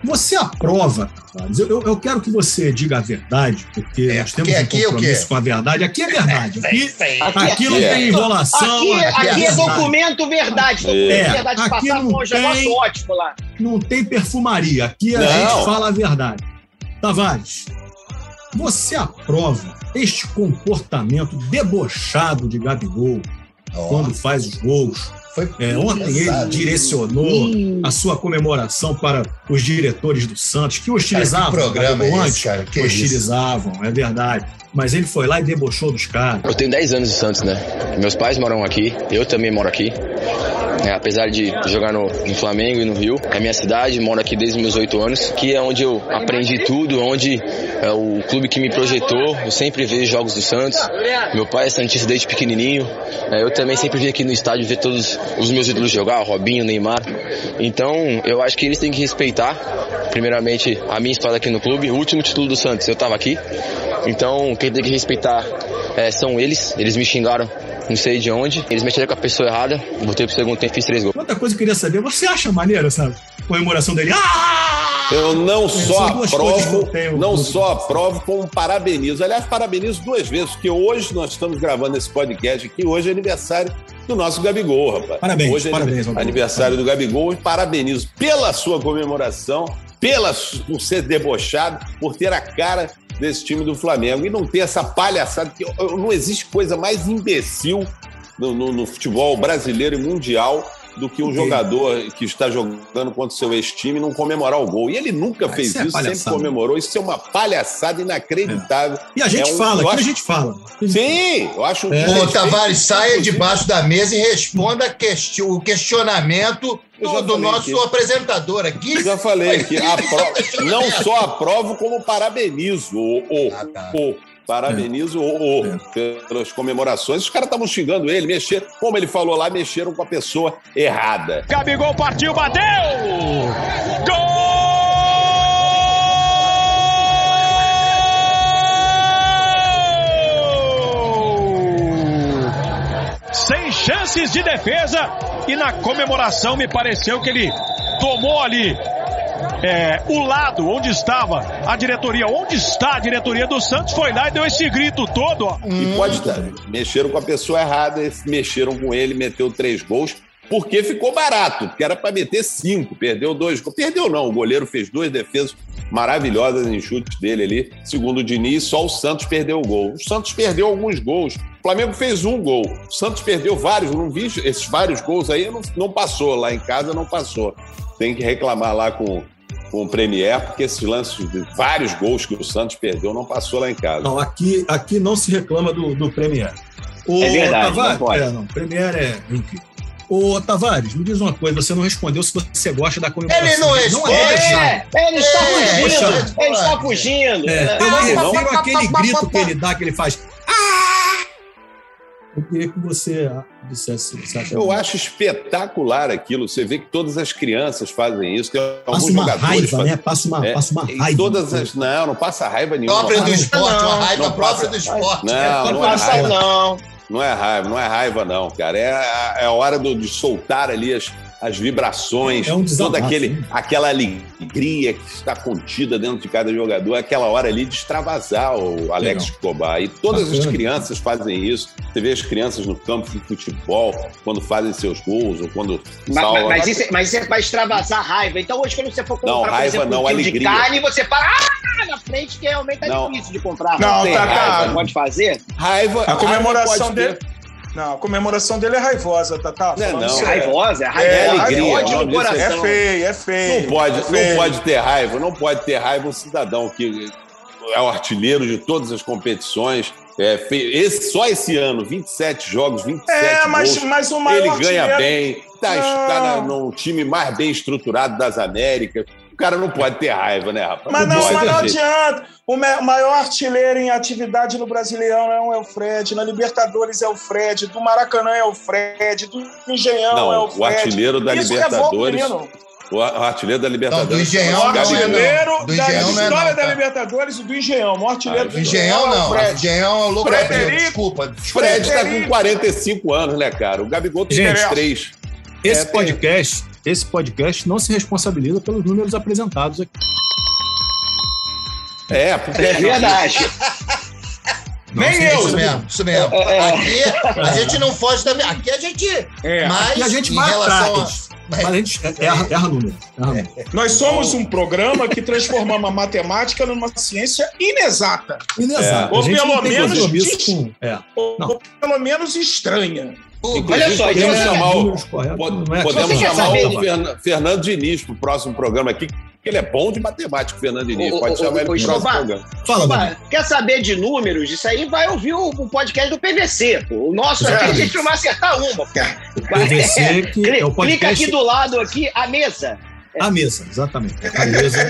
Você aprova, Tavares? Eu, eu- eu quero que você diga a verdade, porque
É,
nós temos
porque
um
aqui é
compromisso com a verdade. Aqui é verdade. Aqui,
Aqui,
aqui não
é.
tem enrolação.
Aqui, aqui é
verdade.
documento verdade. Documento
É.
verdade.
Aqui
Passar
não tem-
ótimo lá.
Não tem perfumaria. Aqui a
Não.
gente fala a verdade. Tavares, você aprova este comportamento debochado de Gabigol
Ó,
quando faz os gols?
Foi
É, ontem ele direcionou a sua comemoração para os diretores do Santos, que hostilizavam
Cara, que
o
programa
Gabigol
é esse,
antes.
cara? Que
hostilizavam, é verdade. Mas ele foi lá e debochou dos caras.
Eu tenho 10 anos de Santos, né? Meus pais moram aqui, eu também moro aqui. É, apesar de jogar no, no Flamengo e no Rio, é minha cidade, moro aqui desde os meus 8 anos, que é onde eu aprendi tudo, onde é o clube que me projetou. Eu sempre vejo jogos do Santos. Meu pai é Santista desde pequenininho. É, eu também sempre vim aqui no estádio ver todos os meus ídolos jogar, Robinho, Neymar. Então, eu acho que eles têm que respeitar, primeiramente, a minha história aqui no clube. O último título do Santos, eu tava aqui. Então, quem tem que respeitar é, são eles. Eles me xingaram, não sei de onde. Eles mexeram com a pessoa errada. Voltei pro segundo tempo, fiz três gols.
Outra coisa que eu queria saber, você acha maneiro essa comemoração dele? Ah!
Eu não só aprovo, não só aprovo, como parabenizo. Aliás, parabenizo duas vezes, porque hoje nós estamos gravando esse podcast aqui, hoje é aniversário do nosso Gabigol, rapaz.
Parabéns,
hoje é
parabéns, Gabigol.
aniversário do Gabigol e parabenizo pela sua comemoração, pela, por ser debochado, por ter a cara desse time do Flamengo e não ter essa palhaçada, que não existe coisa mais imbecil no, no- no futebol brasileiro e mundial do que um jogador que está jogando contra o seu ex-time não comemorar o gol. E ele nunca
Ah,
fez
isso é
isso, sempre comemorou. Isso é uma palhaçada inacreditável.
E a gente
É um-
fala,
eu
aqui a
acho-
gente fala.
Sim, eu acho um
É.
Ô, Tavares, saia debaixo da mesa e responda a questi- o questionamento
Eu
do, do
falei
aqui. nosso apepresentador aqui.
Já falei aqui, apro- não só aprovo, como parabenizo o, o,
Ah, tá.
o parabenizo o, o pelas comemorações. Os caras estavam xingando ele, mexeram, como ele falou lá, mexeram com a pessoa errada.
Gabigol partiu, bateu! Gol! Chances de defesa e na comemoração me pareceu que ele tomou ali é, o lado onde estava a diretoria, onde está a diretoria do Santos, foi lá e deu esse grito todo, ó.
E pode estar. Mexeram com a pessoa errada, mexeram com ele, meteu três gols, porque ficou barato, porque era para meter cinco, perdeu dois. gols. Perdeu não, o goleiro fez duas defesas maravilhosas em chutes dele ali. Segundo o Diniz, só o Santos perdeu o gol. O Santos perdeu alguns gols. O Flamengo fez um gol. O Santos perdeu vários, não vi esses vários gols aí, não, não passou. Lá em casa não passou. Tem que reclamar lá com, com o Premier, porque esses lances de vários gols que o Santos perdeu não passou lá em casa.
Não, aqui, aqui não se reclama do, do Premier. O
É verdade,
Tavares,
não pode.
É, não, Premier é incrível. Ô, Tavares, me diz uma coisa, você não respondeu se você gosta da comemoração.
Ele não responde.
é
É,
deixado.
ele está
É,
fugindo, ele está fugindo.
É, eu me
não.
refiro àquele grito que ele dá, que ele faz. "Ah!" Eu queria que você ah, dissesse se você.
Eu acho espetacular aquilo. Você vê que todas as crianças fazem isso. Tem alguns
Passa uma
jogadores
raiva,
fazem-
né? Passa uma,
É,
passa uma raiva.
Todas as... Não, não passa raiva nenhuma.
Própria do esporte, uma raiva
não
própria do esporte.
Não,
Não
não é
passa
raiva.
não.
Não é raiva, não é raiva, não, cara. É a, é a hora do- de soltar ali as, as vibrações,
É um
toda aquele,
né?
aquela alegria que está contida dentro de cada jogador, é aquela hora ali de extravasar o Alex
Legal.
Escobar. E todas as
Bacana.
crianças fazem isso. Você vê as crianças no campo de futebol, quando fazem seus gols, ou quando
Mas,
salvam.
mas, isso, é- mas isso é pra extravasar a raiva. Então hoje, quando você for comprar,
Não,
por
raiva
exemplo,
não,
um quilo de
alegria.
carne, você fala ah, na frente, que realmente tá
Não.
difícil de comprar.
Não,
tem
tá,
raiva. Pode fazer?
Raiva.
A comemoração
raiva
dele. Não, a comemoração dele é raivosa, Tatá.
Não é não.
É
sério.
raivosa, é
É,
raivosa.
alegria,
é ódio no
disso é-
É
coração.
feio, é feio.
Não pode,
é feio.
não pode ter raiva, não pode ter raiva um cidadão que é o artilheiro de todas as competições. É, esse, só esse ano, 27 jogos, 27
É, mas,
gols.
mas o maior
Ele ganha
artilheiro-
bem, tá,
Não.
tá num time mais bem estruturado das Américas. O cara não pode ter raiva, né, rapaz?
Mas não,
pode,
mas não adianta. O maior artilheiro em atividade no Brasileirão não é o Fred, na Libertadores é o Fred, do Maracanã é o Fred, do Engenhão
Não,
é o
o
Fred.
artilheiro da
Isso o
Libertadores. O artilheiro da
Não,
Libertadores.
do Engenhão
O
não é,
artilheiro
não. Do
da
Engenhão não é,
história
não,
da
tá?
Libertadores e do Engenhão. O artilheiro
Do
do
Engenhão
é
não. O
Fred.
Engenhão é o Lucas
Frederico.
Desculpa.
Fred tá com 45 anos, né, cara? O Gabigol tem
Gente,
23.
Esse
É, tem-
podcast, esse podcast não se responsabiliza pelos números apresentados aqui.
É, porque
É verdade.
Não
Nem
se
eu.
Isso mesmo, isso mesmo. Aqui a gente não foge da. Aqui a gente.
É.
Mas
E a gente vai atrás. Mas a gente erra, erra número. Erra número.
Nós somos um programa que transformamos a matemática numa ciência inexata.
Inexato.
Ou
A gente
pelo menos
com. É.
Ou,
Não.
ou pelo menos estranha.
Olha só,
podemos
então,
chamar o,
corretos, é
podemos chamar
saber-
o Fernan- Fernando Diniz pro próximo programa aqui, que ele é bom de matemática, o Fernando Diniz.
Ô,
Pode
ô,
chamar
ô,
ele
ô,
pro próximo programa.
Fala.
Opa, quer saber de números? Isso aí vai ouvir o, o podcast do PVC. pô. O nosso aqui a gente não vai acertar uma. pô.
PVC, que
Cli-
é o podcast-
Clica aqui do lado, aqui, a mesa.
A mesa, exatamente. A mesa.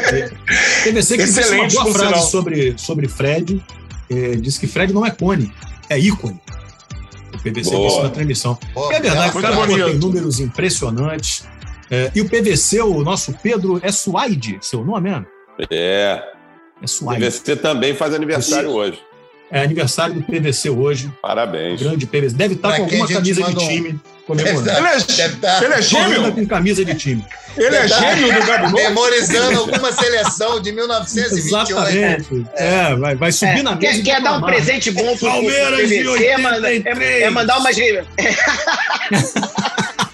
PVC que disse uma
Excelente,
boa frase sobre, sobre Fred. É, disse que Fred não é cone, é ícone. O PVC
Boa.
disse na transmissão.
Pô,
é verdade, o cara
bonito.
tem números impressionantes. É, e o PVC, o nosso Pedro, é Suaide, seu nome mesmo?
É.
É
O
Suaide.
PVC também faz aniversário
Sim.
hoje.
É aniversário do PVC hoje.
Parabéns.
Grande PVC. Deve estar
Pra
com alguma camisa de
manda
comemorando.
Ele é,
tá-
ele é gêmeo?
com camisa de time.
Ele é gêmeo do Gabigol?
Memorizando alguma seleção de 1928.
Exatamente. É, vai, vai subir
É,
na mesa.
quer, quer dar um presente bom pro,
Palmeiras de
PVC? Manda, é,
83.
é mandar umas.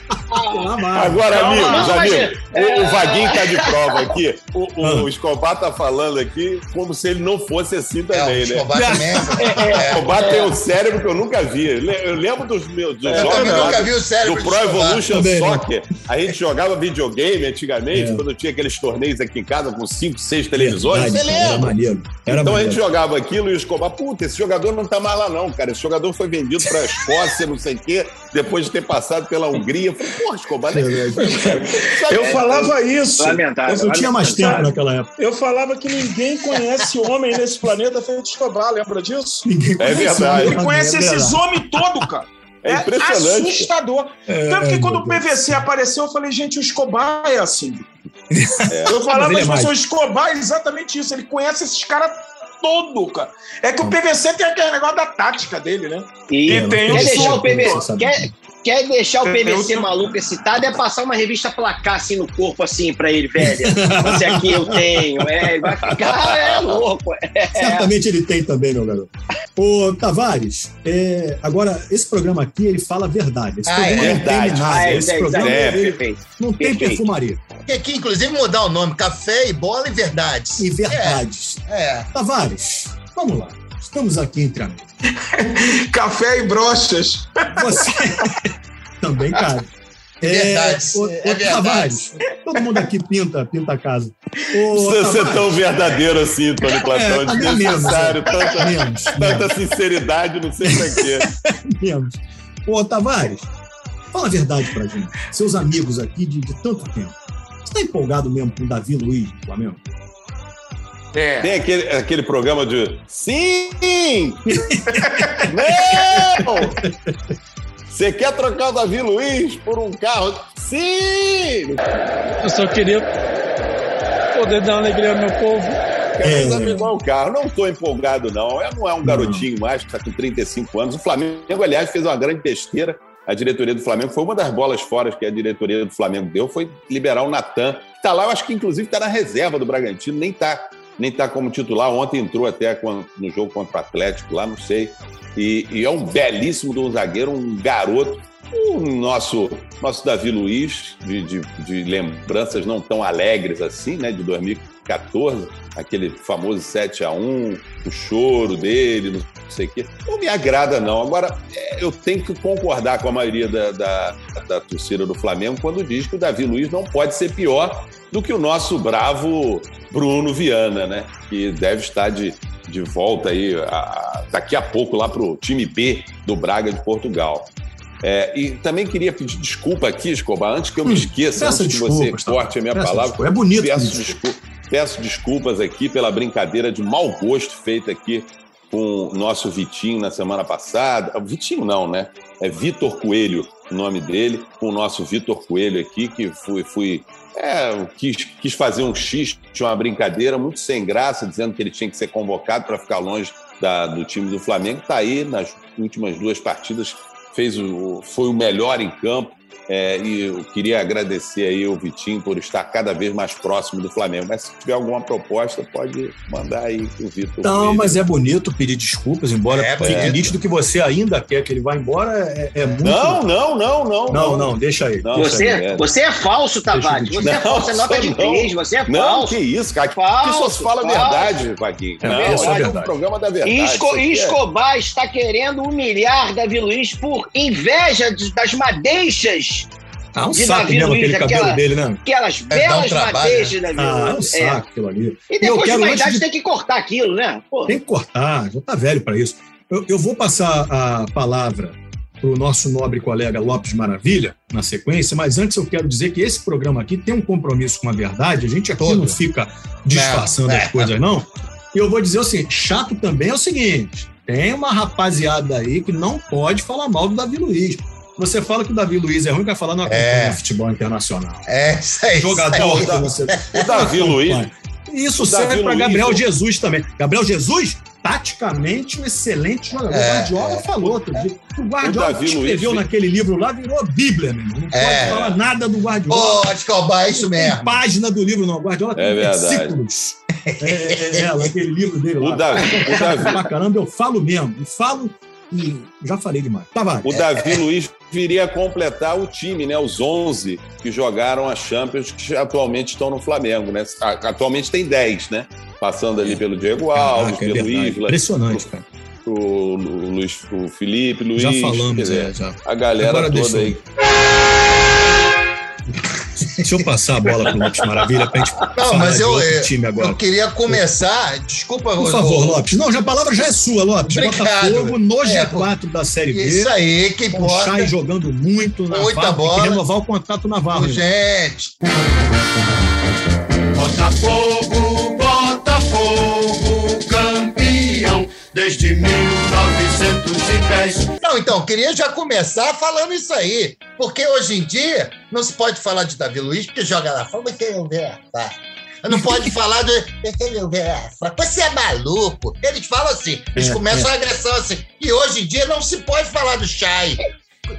Agora, amigos, amigos,
é-
o, o Vaguinho tá de prova aqui. O, o
Ah.
Escobar tá falando aqui como se ele não fosse assim
É,
também,
o Escobar
né?
também.
O
É,
Escobar tem um cérebro que eu nunca vi. Eu le- Eu lembro dos meus dos
Eu
jogos lá
nunca
do-
vi o cérebro
do Pro
Escobar.
Evolution
Também não.
Soccer. A gente jogava videogame antigamente,
É.
quando tinha aqueles torneios aqui em casa com cinco, seis televisões.
Verdade, Era
lembra?
maneiro. Era
Então a
maneiro.
gente jogava aquilo e o Escobar, puta, esse jogador não tá mais lá não, cara. Esse jogador foi vendido pra Escócia, não sei o quê, depois de ter passado pela Hungria. Eu falei, porra, Escobar, né?
Eu falava isso.
Lamentável.
Eu tinha mais tempo naquela época.
Eu falava que ninguém conhece homem nesse planeta feito Escobar, lembra disso?
Ninguém
É verdade.
Ele conhece
é
esses
verdade.
homens todos, cara.
É impressionante.
assustador.
É,
Tanto que quando o PVC apareceu, eu falei, gente, o Escobar é assim.
É.
Eu falava
é
para as pessoas, Escobar é exatamente isso. Ele conhece esses caras todo, cara. É que o PVC tem aquele negócio da tática dele, né?
E,
E tem
quer,
um
deixar o
surto,
PVC, quer, quer deixar o PVC maluco excitado é passar uma revista placar assim no corpo, assim, pra ele, velho. Você aqui eu tenho. É, ele vai ficar, é louco. É.
Certamente ele tem também, meu garoto. Ô, Tavares, é, agora, esse programa aqui, ele fala a verdade. Esse
Ah,
programa
é
não tem
verdade.
nada.
Ah, é,
esse
é,
programa
é,
ele
perfeito.
não tem
perfeito.
perfumaria.
Tem aqui, inclusive, mudar o nome. Café e bola e verdades.
E verdades.
É.
Tavares, vamos lá. Estamos aqui entre amigos.
Café e brochas.
Você também, cara.
É verdade,
ô,
é verdade.
Tavares, todo mundo aqui pinta, pinta a casa. Ô,
Você ser
Tavares,
tão verdadeiro assim, Tony Platão,
É, tá menos,
desnecessário,
é.
tanta,
Menos,
tanta sinceridade, não sei pra quê.
menos. Ô, Tavares, fala a verdade pra gente. Seus amigos aqui de, de tanto tempo. Você tá empolgado mesmo com o Davi Luiz do Flamengo?
É.
Tem aquele, aquele programa de Sim! Não! Você quer trocar o Davi Luiz por um carro? Sim!
Eu só queria poder dar alegria ao meu povo.
Quero averiguar o carro. Não estou empolgado, não. É, não é um garotinho mais que está com 35 anos. O Flamengo, aliás, fez uma grande besteira. A diretoria do Flamengo foi uma das bolas fora que a diretoria do Flamengo deu, foi liberar o Natan, que está lá, eu acho que inclusive está na reserva do Bragantino, nem está nem tá como titular. Ontem entrou até no jogo contra o Atlético, lá, não sei. E, e é um belíssimo de um zagueiro, um garoto. O nosso, nosso Davi Luiz, de, de, de lembranças não tão alegres assim, né? De 2014, aquele famoso 7 a 1 o choro dele, não sei o quê. Não me agrada, não. Agora, é, eu tenho que concordar com a maioria da, da, da torcida do Flamengo quando diz que o Davi Luiz não pode ser pior do que o nosso bravo Bruno Viana, né? Que deve estar de, de volta aí a- daqui a pouco lá pro time B do Braga de Portugal. É, e também queria pedir desculpa aqui, Escobar, antes que eu me esqueça,
peça
antes que você
tá?
corte a minha palavra.
desculpa. É bonito
Peço, peço desculpas aqui pela brincadeira de mau gosto feita aqui com o nosso Vitinho na semana passada. Ah, Vitinho não, né? É Vitor Coelho o nome dele, com o nosso Vitor Coelho aqui, que fui, fui é, quis, quis fazer um xiste, uma brincadeira muito sem graça, dizendo que ele tinha que ser convocado para ficar longe da- do time do Flamengo. Está aí nas últimas duas partidas, fez o, foi o melhor em campo. É, e eu queria agradecer aí o Vitinho por estar cada vez mais próximo do Flamengo. Mas se tiver alguma proposta, pode mandar aí o Vitor.
Não, mas é bonito pedir desculpas, embora
É
fique
bonito.
nítido que você ainda quer que ele vá embora, é, é muito.
Não, não, não, não.
Não, não, deixa aí.
Não,
Você,
é.
você é falso, Tavares. Você é
Não,
falso, é nota de
não.
três, você é
Não,
falso.
que isso, cara.
Falso,
que só se fala a verdade, Vaguinho.
É,
não,
é só
olha
verdade.
o programa da verdade.
Esco-
aqui é-
Escobar está querendo humilhar Davi Luiz por inveja das madeixas,
Ah, um
de
saco mesmo
Luiz,
aquele cabelo
aquela-
dele, né?
aquelas
É, um
belas
trabalho,
madeixas de
né?
Davi
Ah, é um.
É.
saco aquilo ali.
E depois de uma idade
de-
tem que cortar aquilo, né? Pô.
Tem que cortar, já tá velho para isso. Eu, eu vou passar a palavra para o nosso nobre colega Lopes Maravilha na sequência, mas antes eu quero dizer que esse programa aqui tem um compromisso com a verdade, a gente aqui
Todo.
não fica disfarçando
Não,
as
é.
coisas, não. E eu vou dizer assim: chato também é o seguinte: tem uma rapaziada aí que não pode falar mal do Davi Luiz. Você fala que o Davi Luiz é ruim, vai falar não
É.
futebol internacional.
É, isso aí.
Jogador
isso aí.
você.
O Davi Luiz.
Isso
O
serve para
Luiz,
Gabriel
eu-
Jesus também. Gabriel Jesus, taticamente, um excelente jogador.
É,
o Guardiola
é.
falou outro dia. O Guardiola
O Davi
escreveu
Luiz-
naquele livro lá, virou Bíblia, meu irmão. Não
É.
pode falar nada do Guardiola.
Ô, Escobar, é isso
Não tem
mesmo.
página do livro, não. O Guardiola tem
É verdade.
versículos. É, é, é, aquele livro dele lá.
O Davi, o Davi,
Pra caramba, eu falo mesmo. E falo E já falei demais. Tavares.
O Davi Luiz viria a completar o time, né? Os 11 que jogaram a Champions, que atualmente estão no Flamengo, né? A- Atualmente tem 10, né? Passando ali pelo Diego Alves,
Caraca, é
pelo
verdade.
Isla.
Impressionante, cara.
O, o, Luiz, o Felipe, Luiz.
Já falamos,
dizer,
é, já.
A galera
Agora
toda
deixa eu-
aí.
Deixa eu passar a bola pro Lopes Maravilha pra gente
Não, mas eu,
outro
eu,
time agora.
eu queria começar. Desculpa,
Por favor, Lopes. Não, já a palavra já é sua, Lopes.
Obrigado.
Botafogo no
É,
G4 da Série B.
Isso aí, que
com o
importa.
Chay jogando muito na
Muita
Tem
bola.
que renovar o contrato Navarro.
Gente.
Botafogo, Botafogo, desde 1910.
Não, então, queria já começar falando isso aí. Porque hoje em dia não se pode falar de Davi Luiz, porque joga lá fora, você não vê tá? Não pode falar vê Você é maluco. Eles falam assim, eles
É,
começam
é.
a agressão assim. E hoje em dia não se pode falar do Chay.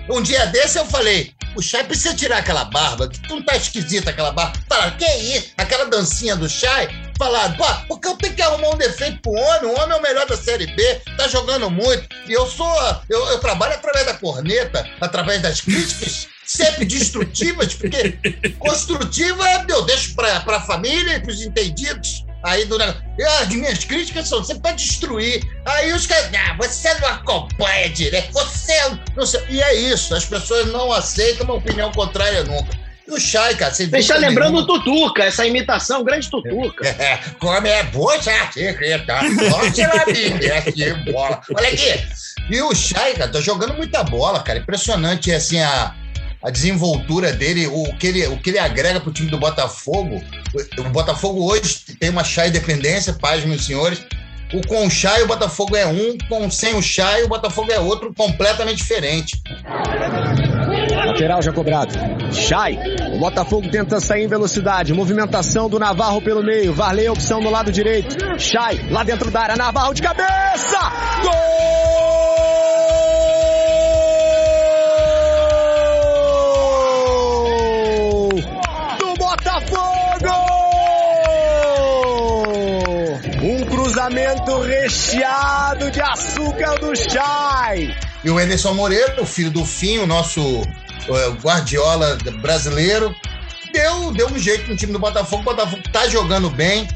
Um dia desse eu falei, o Chay precisa tirar aquela barba, que não tá esquisita aquela barba. Falaram, que isso? Aquela dancinha do Chay. Falaram, pô, porque eu tenho que arrumar um defeito pro homem, o homem é o melhor da Série B, tá jogando muito. E eu sou, eu, eu trabalho através da corneta, através das críticas, sempre destrutivas, porque construtiva eu deixo pra, pra família e pros entendidos. Aí do negócio. As minhas críticas são sempre pra destruir. Aí os caras. Ah, você não acompanha direito. Você não sei. E é isso. As pessoas não aceitam uma opinião contrária nunca. E o Chay, cara, você
Você está lembrando
nenhuma-
o Tutuca, essa imitação, grande Tutuca.
É, como é boa aqui, tá? A Bíblia aqui, bola. Olha aqui. E o Chay, cara, tá jogando muita bola, cara. Impressionante, assim, a, a desenvoltura dele, o que ele, o que ele agrega pro time do Botafogo. O, o Botafogo hoje tem uma Chay dependência, paz, meus senhores. O com o Chay, o Botafogo é um, com sem o Chay, o Botafogo é outro, completamente diferente.
Lateral já cobrado. Chay. O Botafogo tenta sair em velocidade. Movimentação do Navarro pelo meio. Varley opção no lado direito. Chay lá dentro da área. Navarro de cabeça. Gol! Recheado de açúcar do Chay.
E o Anderson Moreira, o filho do Fim, o nosso eh, Guardiola brasileiro, deu, deu um jeito no time do Botafogo. O Botafogo tá jogando bem,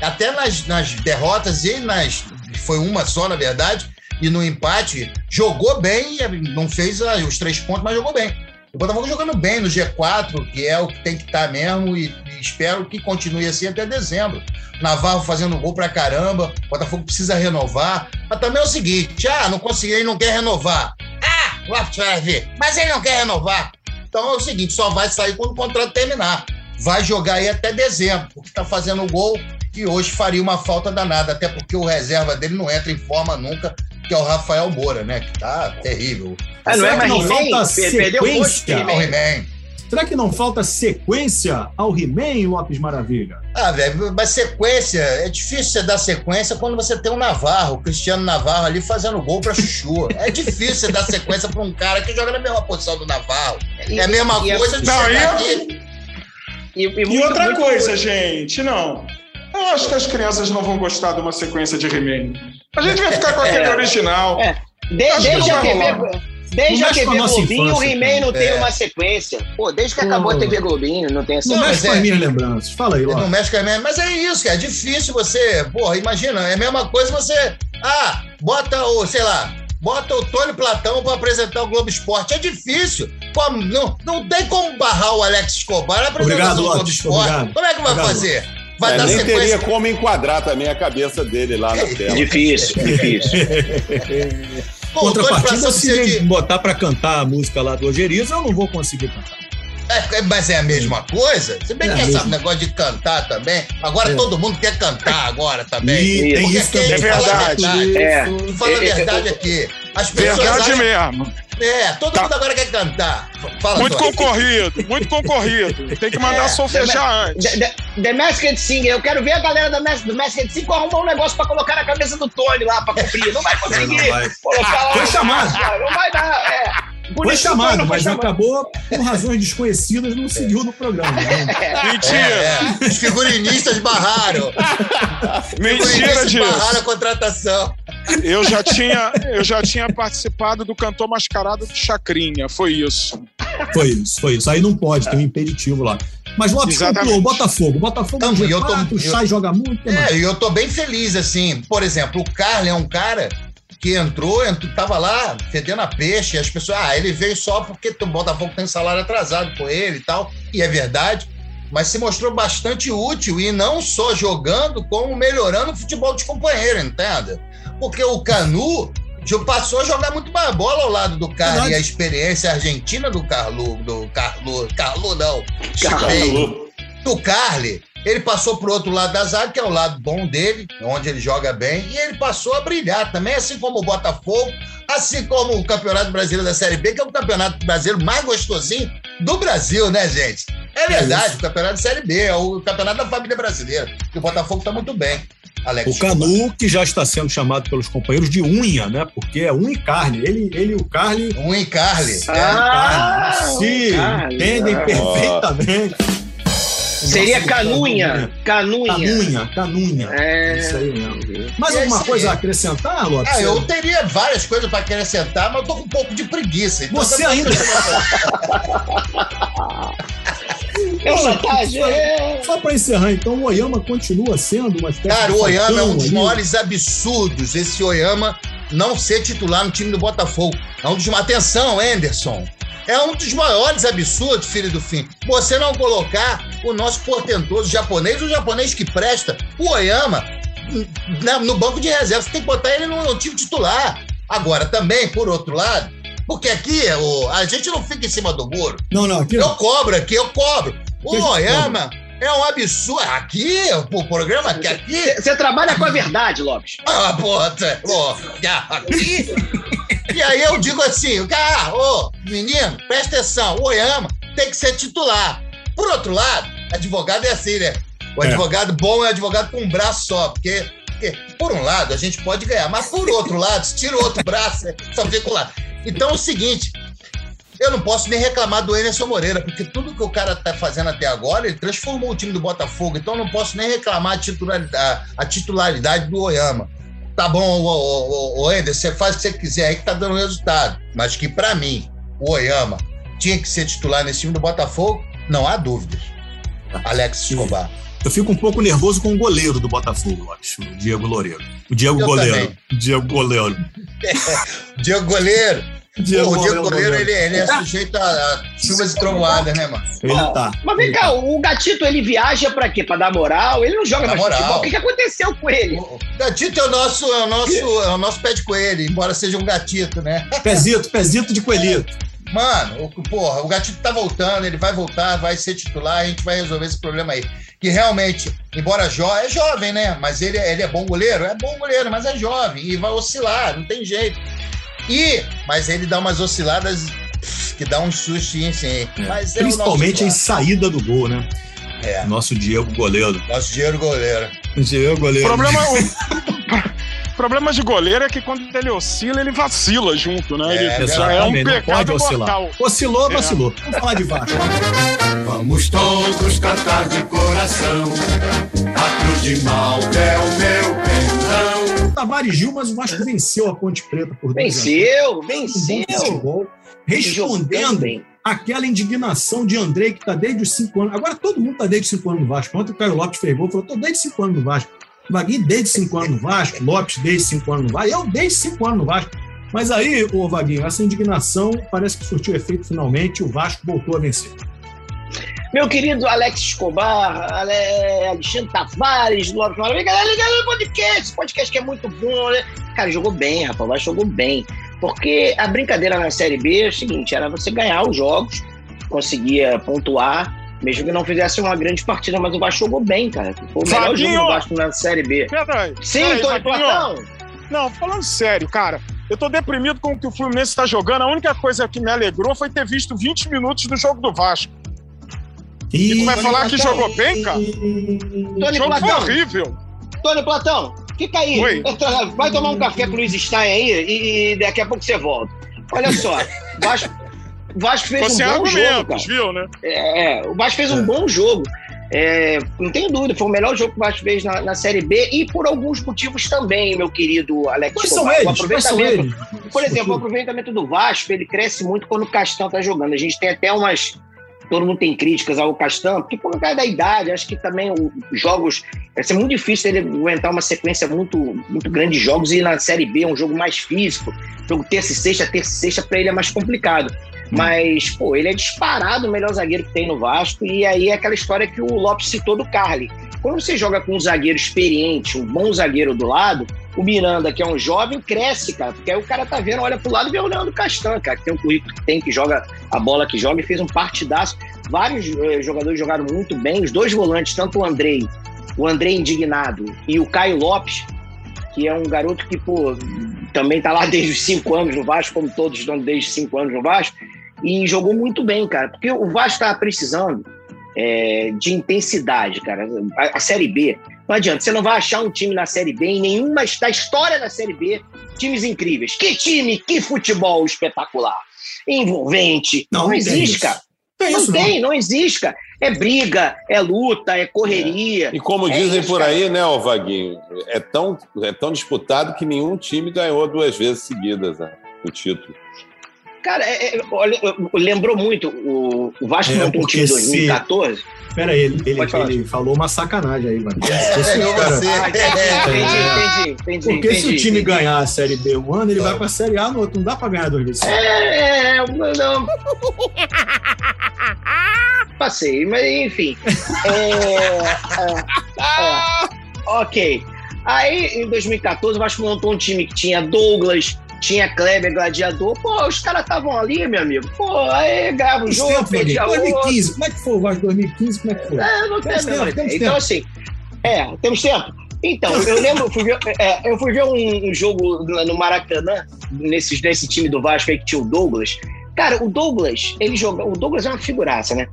até nas, nas derrotas e nas. Foi uma só, na verdade, e no empate, jogou bem, não fez ah, os três pontos, mas jogou bem. O Botafogo jogando bem no G4, que é o que tem que estar mesmo, e, e espero que continue assim até dezembro. Navarro fazendo gol pra caramba, o Botafogo precisa renovar. Mas também é o seguinte: ah, não consegui, ele não quer renovar. Ah, Lopes vai ver, mas ele não quer renovar. Então é o seguinte: só vai sair quando o contrato terminar. Vai jogar aí até dezembro, porque tá fazendo gol e hoje faria uma falta danada, até porque o reserva dele não entra em forma nunca, que é o Rafael Moura, né? Que tá terrível.
Ah, não é
Será que
mais
não falta sequência?
He-Man.
Ao He-Man.
Será que não falta sequência ao He-Man, Lopes Maravilha?
Ah, velho, mas sequência, é difícil você dar sequência quando você tem o Navarro, o Cristiano Navarro ali fazendo gol pra Chuchu. É difícil você dar sequência pra um cara que joga na mesma posição do Navarro. É a mesma
E- e-
coisa de
Não,
chegar
e-
aqui.
E, e
E
muito-
outra
muito-
coisa, gente, não. Eu acho que as crianças não vão gostar de uma sequência de He-Man. A gente vai ficar com aquele
É.
original.
É. De- desde a TV,
rolar.
desde a TV Globinho, o He-Man não tem
É.
uma sequência. Pô, desde que
Pô.
acabou a TV Globinho, não tem essa
Não,
Não,
mexe com as
é-
minhas lembranças. Fala aí,
Ele não mexe com. Mas é isso, cara. É difícil você. Porra, imagina, é a mesma coisa você. Ah, bota o, sei lá, bota o Tony Platão pra apresentar o Globo Esporte. É difícil. Como- não, não tem como barrar o Alex Escobar na apresentação
Obrigado,
do Globo
Lopes,
Esporte.
obrigado.
Como é que vai
Obrigado.
fazer? Vai
É,
dar
nem
sequência.
teria como enquadrar também a cabeça dele lá na tela.
Difícil, difícil.
Tony
Contrapartida, se
de-
botar pra cantar a música lá do Ogerizo, eu não vou conseguir cantar.
É, é, mas é a mesma coisa? Se bem
É
que esse negócio de cantar também. Agora
É.
todo mundo quer cantar agora também.
E tem
Porque
isso
quem
também.
fala a
verdade.
verdade.
É.
Fala a
É, é,
verdade
é,
aqui. As pessoas
Verdade
acham-
mesmo.
É, todo
Tá.
mundo agora quer cantar. Fala,
Muito
Tony.
concorrido, muito concorrido. Tem que mandar
É.
solfejar antes.
The, The- The Masked Singer, eu quero ver a galera da Mas- do Masked Singer arrumar um negócio pra colocar na cabeça do Tony lá pra cumprir. Não vai conseguir
Não vai.
colocar lá.
Foi chamado.
Não vai dar, é. Por
Foi chamado,
não foi
mas
chamado.
acabou por razões desconhecidas, não seguiu no programa. né?
Mentira.
É, é. Os figurinistas barraram.
Mentira,
Figurinistas
disso.
barraram a contratação.
Eu já tinha, eu já tinha participado do cantor mascarado do Chacrinha, foi isso.
Foi isso, foi isso. Aí não pode, tem um impeditivo lá. Mas Lopes
Exatamente.
comprou o Botafogo. O Botafogo é um
Não, e eu tô-
G4, o
eu-
Chay joga muito.
É, e eu tô bem feliz, assim. Por exemplo, o Carlos é um cara que entrou, entrou, tava lá fedendo a peixe, e as pessoas, ah, ele veio só porque o Botafogo tem salário atrasado com ele e tal, e é verdade, mas se mostrou bastante útil, e não só jogando, como melhorando o futebol de companheiro, entenda? Porque o Canu passou a jogar muito mais bola ao lado do Carlos,
Verdade.
e a experiência argentina do Carlo, do Carlo, Carlo não,
Carlo.
do Carly, ele passou pro outro lado da zaga, que é o lado bom dele, onde ele joga bem, e ele passou a brilhar também, assim como o Botafogo, assim como o Campeonato Brasileiro da Série B, que é o campeonato brasileiro mais gostosinho do Brasil, né, gente? É verdade, o Campeonato da Série B, é o campeonato da família brasileira, que o Botafogo tá muito bem, Alex.
O Canu, que já está sendo chamado pelos companheiros de unha, né? Porque é unha e carne. Ele, ele e o Carly.
Unha e Carly.
É, carne. Se
Carly,
entendem
ah.
perfeitamente.
Seria canunha. Canunha.
Canunha, canunha.
É.
Isso aí mesmo. Mais
é
alguma coisa a acrescentar, Lopes?
Ah, eu teria várias coisas para acrescentar, mas eu tô com um pouco de preguiça. Então
Você
tô-
ainda-
Essa tarde é.
Só para encerrar, então, o Oyama continua sendo uma espécie
Cara,
de
o Oyama é um dos
ali.
maiores absurdos. Esse Oyama não ser titular no time do Botafogo. É um dos. Atenção, Anderson. É um dos maiores absurdos, filho do fim. Você não colocar o nosso portentoso japonês, o japonês que presta, o Oyama, no banco de reserva. Você tem que botar ele no, no time titular. Agora, também, por outro lado, porque aqui o- a gente não fica em cima do muro.
Não, não, aqui
Eu cobro aqui, eu cobro. O Oyama é um absurdo. Aqui, o programa aqui, aqui
Você trabalha com a verdade, Lopes.
ah, já, aqui. E aí eu digo assim, cara, ô, menino, presta atenção, o Oyama tem que ser titular. Por outro lado, advogado é assim, né? O
É.
advogado bom é advogado com um braço só, porque, porque, por um lado, a gente pode ganhar, mas por outro lado, se tira o outro braço, é só fica lado. Então é o seguinte, eu não posso nem reclamar do Emerson Moreira, porque tudo que o cara tá fazendo até agora, ele transformou o time do Botafogo, então eu não posso nem reclamar a titularidade, a titularidade do Oyama. Tá bom, o, o Ender, você faz o que você quiser aí que tá dando resultado. Mas que pra mim, o Oyama tinha que ser titular nesse time do Botafogo, não há dúvidas. Alex Escobar.
Eu fico um pouco nervoso com o goleiro do Botafogo, Lopes, o Diego Loureiro. O Diego
Eu
Goleiro.
também.
Diego Goleiro.
Diego Goleiro.
Diego
Pô, o Diego
Goleiro,
ele, ele é sujeito a, a chuvas e trovoadas, né, mano?
Ele tá.
Mas vem cá, o gatito ele viaja pra quê? Pra dar moral? Ele não joga mais
moral.
futebol. O que, que aconteceu com ele?
O gatito é o nosso, é o nosso, é o nosso pé de coelho, embora seja um gatito, né?
Pezito, pezito de coelhito.
Mano, o, porra, o gatito tá voltando, ele vai voltar, vai ser titular, a gente vai resolver esse problema aí. Que realmente, embora jo é jovem, né? Mas ele, ele é bom goleiro? É bom goleiro, mas é jovem e vai oscilar, não tem jeito. E, mas ele dá umas osciladas que dá um sustinho, sim. Mas é o
Principalmente em saída do gol, né?
É.
Nosso Diego Goleiro.
nosso dinheiro goleiro.
Diego
O
Goleiro.
problema, o problema de goleiro é que quando ele oscila, ele vacila junto, né? Ele
É,
já é um pecado
pode oscilar.
mortal.
Oscilou,
É.
vacilou. Vamos falar de Vasco.
Vamos todos cantar de coração. A cruz de Malta é o meu perdão.
Tavares Gil, mas o Vasco venceu a Ponte Preta por dois.
Venceu,
Um
venceu.
futebol, respondendo aquela indignação de Andrei, que está desde os cinco anos. Agora todo mundo está desde os cinco anos no Vasco. Ontem o Caio Lopes fez gol e falou: estou desde cinco anos no Vasco. Vaguinho desde cinco anos no Vasco, Lopes desde cinco anos no Vasco, eu desde cinco anos no Vasco. Mas aí, ô Vaguinho, essa indignação parece que surtiu efeito finalmente, o Vasco voltou a vencer.
Meu querido Alex Escobar, Ale- Alexandre Tavares, Lopes Maravilha, galera, liga no podcast. Esse podcast que é muito bom, né? Cara, jogou bem, rapaz, jogou bem. Porque a brincadeira na Série B é o seguinte: era você ganhar os jogos, conseguia pontuar, mesmo que não fizesse uma grande partida, mas o Vasco jogou bem, cara. Foi o melhor jogo do Vasco na Série B.
Peraí.
Sim,
peraí,
Tony. Platão.
Não, falando sério, cara. Eu tô deprimido com o que o Fluminense tá jogando. A única coisa que me alegrou foi ter visto 20 minutos do jogo do Vasco. E tu vai falar que jogou bem, cara? O
Tony
jogo foi
Platão.
horrível.
Tony Platão, fica aí.
Oi.
Vai tomar um café com o Luiz Stein aí e, e daqui a pouco você volta. Olha só, Vasco, Vasco fez
Ficou
um bom jogo, cara.
viu, né?
É, é, o Vasco fez um bom jogo. É, não tenho dúvida, foi o melhor jogo que o Vasco fez na, na Série B e por alguns motivos também, meu querido Alex.
Quais são.
O
eles? São
aproveitamento-? Por exemplo, o aproveitamento do Vasco, ele cresce muito quando o Castan tá jogando. A gente tem até umas. Todo mundo tem críticas ao Castan, porque por causa da idade, acho que também os jogos. Vai ser muito difícil ele aguentar uma sequência muito, muito grande de jogos e na Série B é um jogo mais físico. Jogo terça e sexta, terça e sexta, pra ele é mais complicado. Mas, pô, ele é disparado o melhor zagueiro que tem no Vasco. E aí é aquela história que o Lopes citou do Carly. Quando você joga com um zagueiro experiente, um bom zagueiro do lado, o Miranda, que é um jovem, cresce, cara. Porque aí o cara tá vendo, olha pro lado e vê o Leandro Castan, cara, que tem um currículo que tem, que joga a bola que joga e fez um partidaço. Vários eh, jogadores jogaram muito bem. Os dois volantes, tanto o Andrei, o Andrei Indignado e o Caio Lopes, que é um garoto que, pô, também tá lá desde os cinco anos no Vasco, como todos estão desde cinco anos no Vasco, e jogou muito bem, cara. Porque o Vasco tava precisando é, de intensidade, cara. A, a Série B, não adianta, você não vai achar um time na Série B, em nenhuma da história da Série B, times incríveis. Que time, que futebol espetacular, envolvente. Não,
Não tem
existe,
isso.
cara.
Tem
não
isso, não.
tem, não existe, cara. É briga, é luta, é correria.
E como
É
dizem
isso,
por
cara.
aí, né, ô Vaguinho? É tão, é tão disputado que nenhum time ganhou duas vezes seguidas né, o título.
Cara, é- é- olha, lembrou muito o, o Vasco
É,
montou um time em
porque se-
2014.
Pera aí, ele, ele,
falar.
ele falou uma sacanagem aí, mano.
É, você.
Ah, entendi, entendi, entendi,
Porque
entendi,
se o time
entendi.
ganhar a Série B um ano, ele vai pra Série A no outro. Não dá pra ganhar dois vezes.
É, é, não. Passei, mas enfim. É, é, é, ok. Aí, em 2014, o Vasco montou um time que tinha Douglas, tinha Kleber Gladiador. Pô, os caras estavam ali, meu amigo. Pô, aí o
Quantos
jogo, perdia
Vaguinho?
outro.
2015, como é que foi o Vasco 2015? Como é que foi?
É, não tem menor
tempo,
Então,
tempo.
assim, é, temos tempo. Então, eu lembro, eu fui ver, é, eu fui ver um, um jogo no Maracanã, nesse, nesse time do Vasco aí que tinha o Douglas. Cara, o Douglas, ele joga. O Douglas é uma figuraça, né?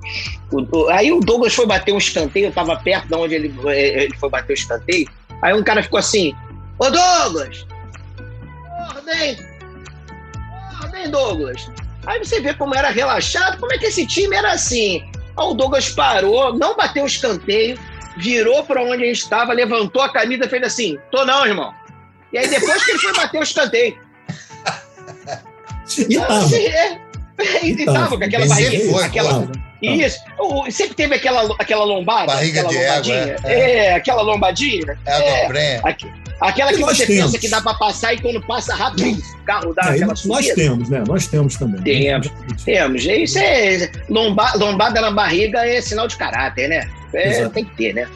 O- aí o Douglas foi bater um escanteio, eu tava perto de onde ele, eh, ele foi bater o escanteio. Aí um cara ficou assim: Ô Douglas! Ordem! Ordem, Douglas! Aí você vê como era relaxado, como é que esse time era assim. Aí o Douglas parou, não bateu o escanteio, virou para onde a gente estava, levantou a camisa e fez assim: tô não, irmão. E aí depois que ele foi bater o escanteio.
E tava.
Assim, é, e tava com aquela barriga.
foi,
aquela,
tava.
Isso. O- sempre teve aquela, aquela lombada.
Barriga
aquela
de égua,
lombadinha.
é,
É, aquela lombadinha.
É a
É,
dobrinha.
aqui- aquela que
nós
você
temos.
pensa que dá para passar e quando passa rápido, o carro dá
Aí
aquela
nós
subida.
temos, né? Nós temos também.
Temos, temos. Isso é lomba, lombada na barriga é sinal de caráter, né? É, tem que ter, né?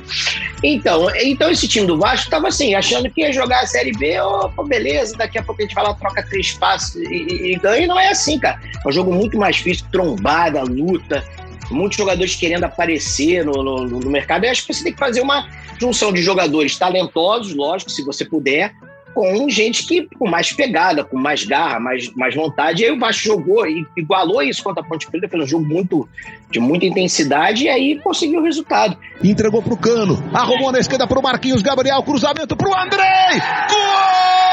Então, então esse time do Vasco tava assim, achando que ia jogar a Série B, opa, beleza, daqui a pouco a gente vai lá, troca três passos e, e- e ganha. E não é assim, cara. É um jogo muito mais difícil, trombada, luta, muitos jogadores querendo aparecer no, no, no mercado. Eu acho que você tem que fazer uma junção de jogadores talentosos, lógico, se você puder, com gente que com mais pegada, com mais garra, mais, mais vontade. E aí o Vasco jogou e igualou isso contra a Ponte Preta, fez um jogo muito, de muita intensidade e aí conseguiu o resultado.
Entregou pro Cano. Arrumou na esquerda pro Marquinhos Gabriel. Cruzamento pro Andrei. Gol!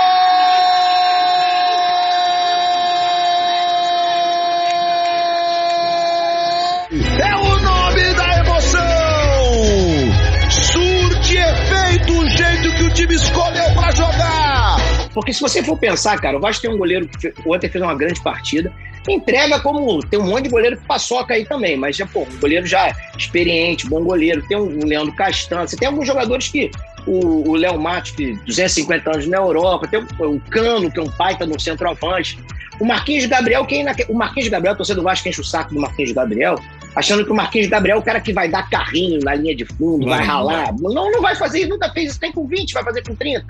Time escolheu pra jogar!
Porque se você for pensar, cara, o Vasco tem um goleiro que ontem fez uma grande partida. Entrega como. Tem um monte de goleiro que paçoca aí também, mas já, pô, um goleiro já experiente, bom goleiro. Tem o Leandro Castan, você tem alguns jogadores que. O, Léo Matos, que 250 anos na Europa, tem o, Cano, que é um baita no centroavante. O Marquinhos Gabriel, quem naque- o Marquinhos Gabriel, torcedor do Vasco, enche o saco do Marquinhos Gabriel, achando que o Marquinhos Gabriel é o cara que vai dar carrinho na linha de fundo, vai,
Vai,
ralar. Não, não vai fazer nunca fez isso, tem com 20, vai fazer com 30.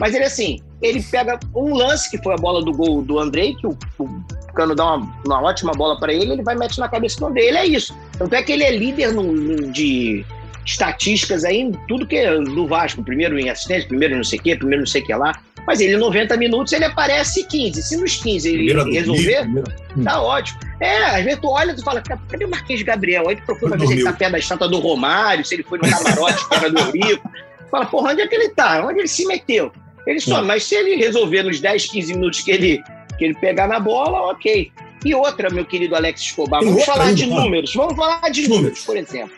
Mas ele, assim, ele pega um lance, que foi a bola do gol do Andrei, que o, o Cano dá uma, uma ótima bola para ele, ele vai meter na cabeça do Andrei, ele é isso. Tanto é que ele é líder no, no- de estatísticas aí tudo que é do Vasco. Primeiro em assistência, primeiro não sei o quê, primeiro não sei o que lá. Mas ele, em 90 minutos, ele aparece 15. Se nos 15 ele
Primeira
resolver,
Rio, Hum.
tá ótimo. É, às vezes tu olha e tu fala, "Ca- cadê o Marquinhos Gabriel? Aí tu procura ver se ele tá perto da estátua do Romário, se ele foi no camarote, perto do Rico. Fala, porra, onde é que ele tá? Onde ele se meteu? Ele só,
Hum.
mas se ele resolver nos 10, 15 minutos que ele, que ele pegar na bola, ok. E outra, meu querido Alex Escobar, vamos falar de números. Vamos falar de
números,
por exemplo.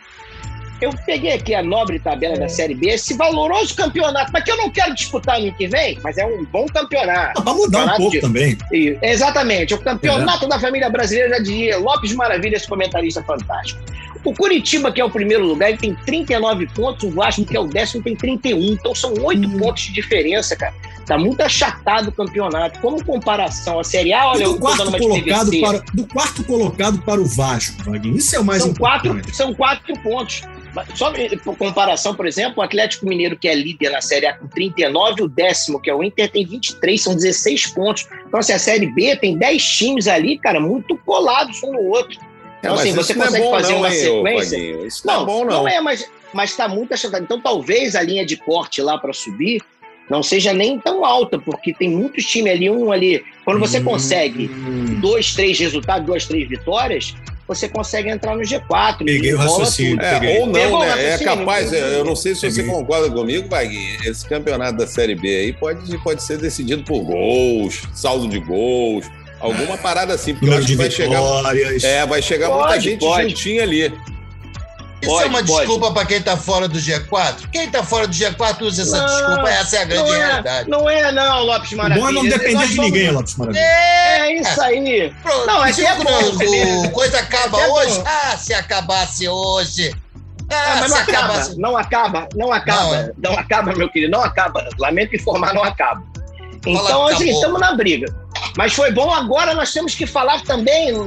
Eu peguei aqui a nobre tabela da Série B, esse valoroso campeonato, mas que eu não quero disputar no ano que vem, mas é um bom campeonato.
Pra mudar um
Campeonato
pouco
de-
também.
E- exatamente, o campeonato da família brasileira, diria Lopes Maravilha, esse comentarista fantástico. O Curitiba, que é o primeiro lugar, ele tem 39 pontos, o Vasco, que é o décimo, tem 31. Então são oito pontos de diferença, cara. Tá muito achatado o campeonato. Como comparação à Série A, olha,
E do quarto,
de
colocado para, do quarto colocado para o Vasco, Vaguinho. Isso é o mais
são
importante.
quatro, são quatro pontos. Só por comparação, por exemplo, o Atlético Mineiro, que é líder na Série A com 39, o décimo, que é o Inter, tem 23, são 16 pontos. Então, assim, a Série B tem 10 times ali, cara, muito colados um no outro. Então,
É,
assim, você
não é
consegue
bom
fazer
não,
uma
hein,
sequência.
Isso não é bom, não.
Não é, mas, mas tá muito achatado. Então, talvez a linha de corte lá para subir não seja nem tão alta, porque tem muitos times ali, um ali. Quando você consegue dois, três resultados, duas, três vitórias, você consegue entrar no G4.
Peguei o raciocínio.
É, ou não,
Pegou
né? É capaz, eu eu não sei se você
Peguei.
concorda comigo, Vaguinho. Esse campeonato da Série B aí pode, pode ser decidido por gols, saldo de gols, alguma parada assim, porque eu acho que vai chegar. É, vai chegar muita
Pode,
gente
pode.
juntinha ali.
Isso
Pode,
é uma
pode.
desculpa pra quem tá fora do G4? Quem tá fora do G4 usa essa
Não,
desculpa, essa é a grande
não é,
realidade.
Não é, não, Lopes
O
Maravilha.
bom é não depender de
vamos-
ninguém, Lopes Maravilha.
É isso aí.
Pronto,
Não, é que é bom
coisa acaba
É bom.
hoje? Ah, se acabasse hoje.
Ah,
Ah,
mas
se
não acaba,
acabasse.
não acaba, não acaba,
Não,
não,
é.
acaba, meu querido, não acaba. Lamento informar, não acaba. Então,
Fala,
assim,
acabou.
estamos na briga. Mas foi bom, agora nós temos que falar também, o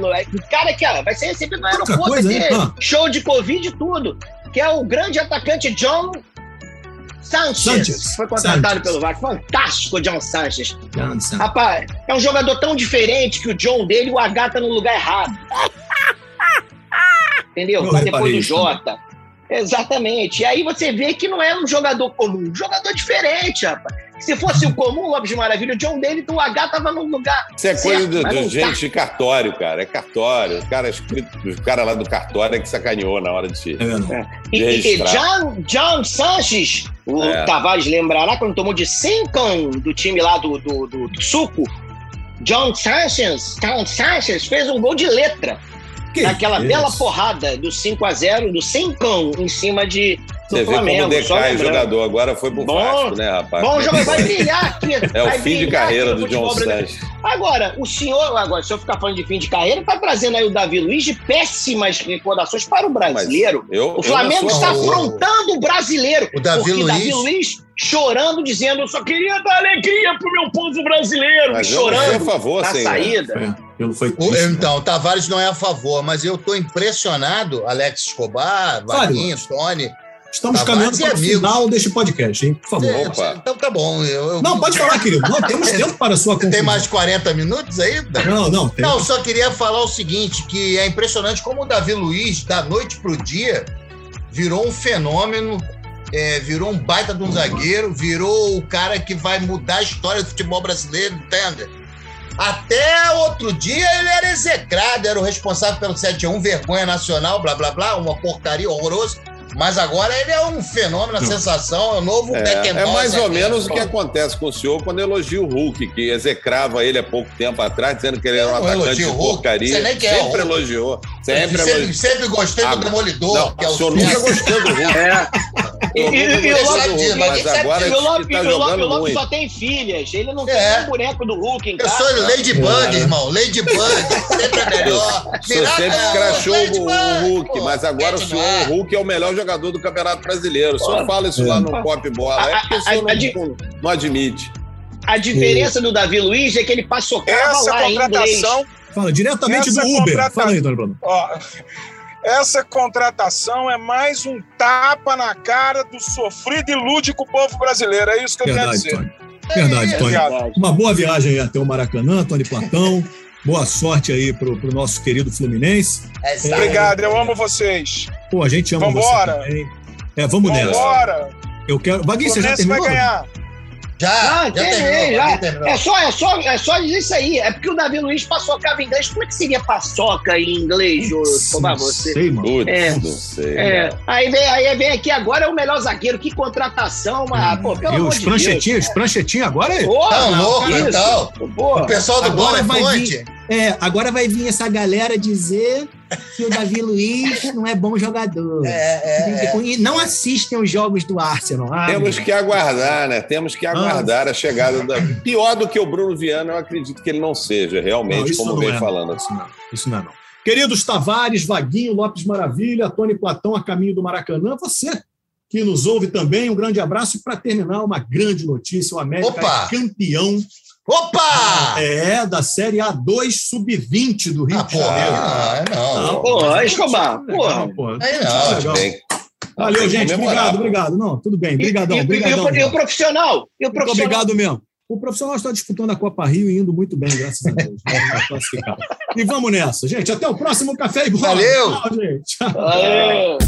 cara que ó, vai ser recebido no aeroporto,
coisa,
ter
Ah.
show de Covid e tudo, que é o grande atacante John Sanchez.
Sanchez.
Foi contratado
Sanchez.
pelo Vasco. Fantástico, John Sanchez.
Johnson.
Rapaz, é um jogador tão diferente que o John dele o H tá no lugar errado. Entendeu?
Eu
depois do Jota. Exatamente. E aí você vê que não é um jogador comum, um jogador diferente, rapaz. Se fosse o comum, o Lopes de Maravilha, o John dele do H tava no lugar.
Isso é coisa
certo,
do, do
não
gente
tá.
de cartório, cara. É cartório. O cara, escrito, o cara lá do cartório é que sacaneou na hora de.
É verdade.
E, e- e. John, John Sanches, o
É.
Tavares lembrará quando tomou de 5 do time lá do, do, do, do Suco. John Sanches, John Sanches fez um gol de letra.
Que
naquela
isso?
bela porrada do 5 a 0 do 5 em cima de,
Você vê
Flamengo.
como decai jogador. Agora foi pro
Bom.
Vasco, né, rapaz?
Bom jogador, vai brilhar aqui.
É o fim de carreira do John. Sanches.
Agora, o senhor, agora, se eu ficar falando de fim de carreira, tá trazendo aí o Davi Luiz de péssimas recordações para o brasileiro.
Eu-
o Flamengo está
favor.
afrontando o brasileiro.
O Davi
porque Davi
Luiz-
Luiz chorando, dizendo: Eu só queria dar alegria pro meu povo brasileiro.
Mas eu
chorando
a favor,
na
senhor.
saída.
É, pelo foi né?
então, o Tavares não é a favor, mas eu tô impressionado, Alex Escobar, Vaguinho, Tony.
Estamos
Tavares
caminhando para o
amigos.
final deste podcast, hein? Por favor.
É,
Opa.
Então tá bom. Eu, eu-
Não, pode falar, querido. Não, temos tempo para a sua conclusão.
Tem mais 40 minutos ainda?
Não, não. Tem.
Não, só queria falar o seguinte, que é impressionante como o Davi Luiz, da noite pro dia, virou um fenômeno, é, virou um baita de um zagueiro, virou o cara que vai mudar a história do futebol brasileiro, entende? Até outro dia ele era execrado, era o responsável pelo 7x1, vergonha nacional, blá blá blá, uma porcaria horrorosa. Mas agora ele é um fenômeno, a sensação, é o novo
É,
Beckenbauer.
é mais ou
zagueiro.
menos o que acontece com o senhor quando elogia o Hulk, que execrava ele há pouco tempo atrás, dizendo que ele era um
Eu
atacante de
o Hulk.
porcaria.
Você nem quer o
Sempre
Hulk.
elogiou. Sempre
sempre,
elogiou.
sempre gostei do
Ah,
Demolidor,
Não,
que é
o senhor nunca gostou do Hulk.
É. E, e, o
mas
agora
disso.
o
que tá
o
jogando muito.
só tem filhas. Ele não
É.
tem nem boneco do Hulk em
Eu
casa.
sou Ladybug, irmão. Ladybug. Sempre é melhor.
O senhor sempre crachou o- Hulk, mas agora o senhor, Hulk é o melhor jogador do Campeonato Brasileiro. O senhor
Pô.
fala isso lá no Pop Bola. É porque o senhor
A- a- a
não, não admite.
A diferença do Davi Luiz é que ele passou
Essa
lá
contratação,
Fala diretamente
Essa
do Uber.
contrata-
Fala aí, Dona Bruno.
ó, essa contratação é mais um tapa na cara do sofrido e lúdico povo brasileiro. É isso que eu quero
Verdade,
dizer.
Tony. Verdade, Tony.
Obrigado.
Uma boa viagem aí até o Maracanã, Tony Platão. Boa sorte aí pro, pro nosso querido Fluminense.
Exato.
Obrigado, eu amo vocês.
Pô, a gente ama
Vambora.
você também. É, vamos nessa.
Vambora.
Eu quero. Vaguinho, você já
Fluminense vai
terminou?
ganhar.
Já,
Ah,
já
terminei,
terminou.
já.
já terminou.
É só, é, só, é só dizer isso aí. É porque o Davi Luiz paçocava em inglês. Como é que seria paçoca em inglês?
Não
Você?
sei, mano.
Putz,
É.
não sei.
É, aí vem, aí vem aqui agora é o melhor zagueiro. Que contratação, mas, pô, pelo
E
amor
os
de
pranchetinhos, os pranchetinhos agora é.
Deus.
Tá
Porra,
louco, então.
Porra.
O pessoal do
Agora
Bola
vai
Fonte.
É, agora vai vir essa galera dizer que o Davi Luiz não é bom jogador.
É,
E não assistem os jogos do Arsenal. Ah,
Temos
meu
que aguardar, né? Temos que aguardar a chegada da. Pior do que o Bruno Viana, eu acredito que ele não seja,
Não,
realmente,
isso
como
não
vem
é,
falando.
Isso não, isso não é, não. Queridos Tavares, Vaguinho, Lopes Maravilha, Tony Platão, a caminho do Maracanã, você que nos ouve também, um grande abraço. E para terminar, uma grande notícia: o América
Opa!
é campeão.
Opa!
É, da Série A2 Sub-20 do Rio de Janeiro.
Ah, não.
Pô, Escobar,
Legal,
porra.
pô.
Aí não.
legal.
Bem,
Valeu, gente. Obrigado, obrigado. Não, tudo bem. Obrigadão,
e- e-
obrigadão.
e o- e o profissional? E o
Muito
profissional?
obrigado mesmo. O profissional está disputando a Copa Rio e indo muito bem, graças a Deus. E vamos nessa, gente. Até o próximo Café e Bola.
Valeu.
Tchau, gente. Tchau.
Aê.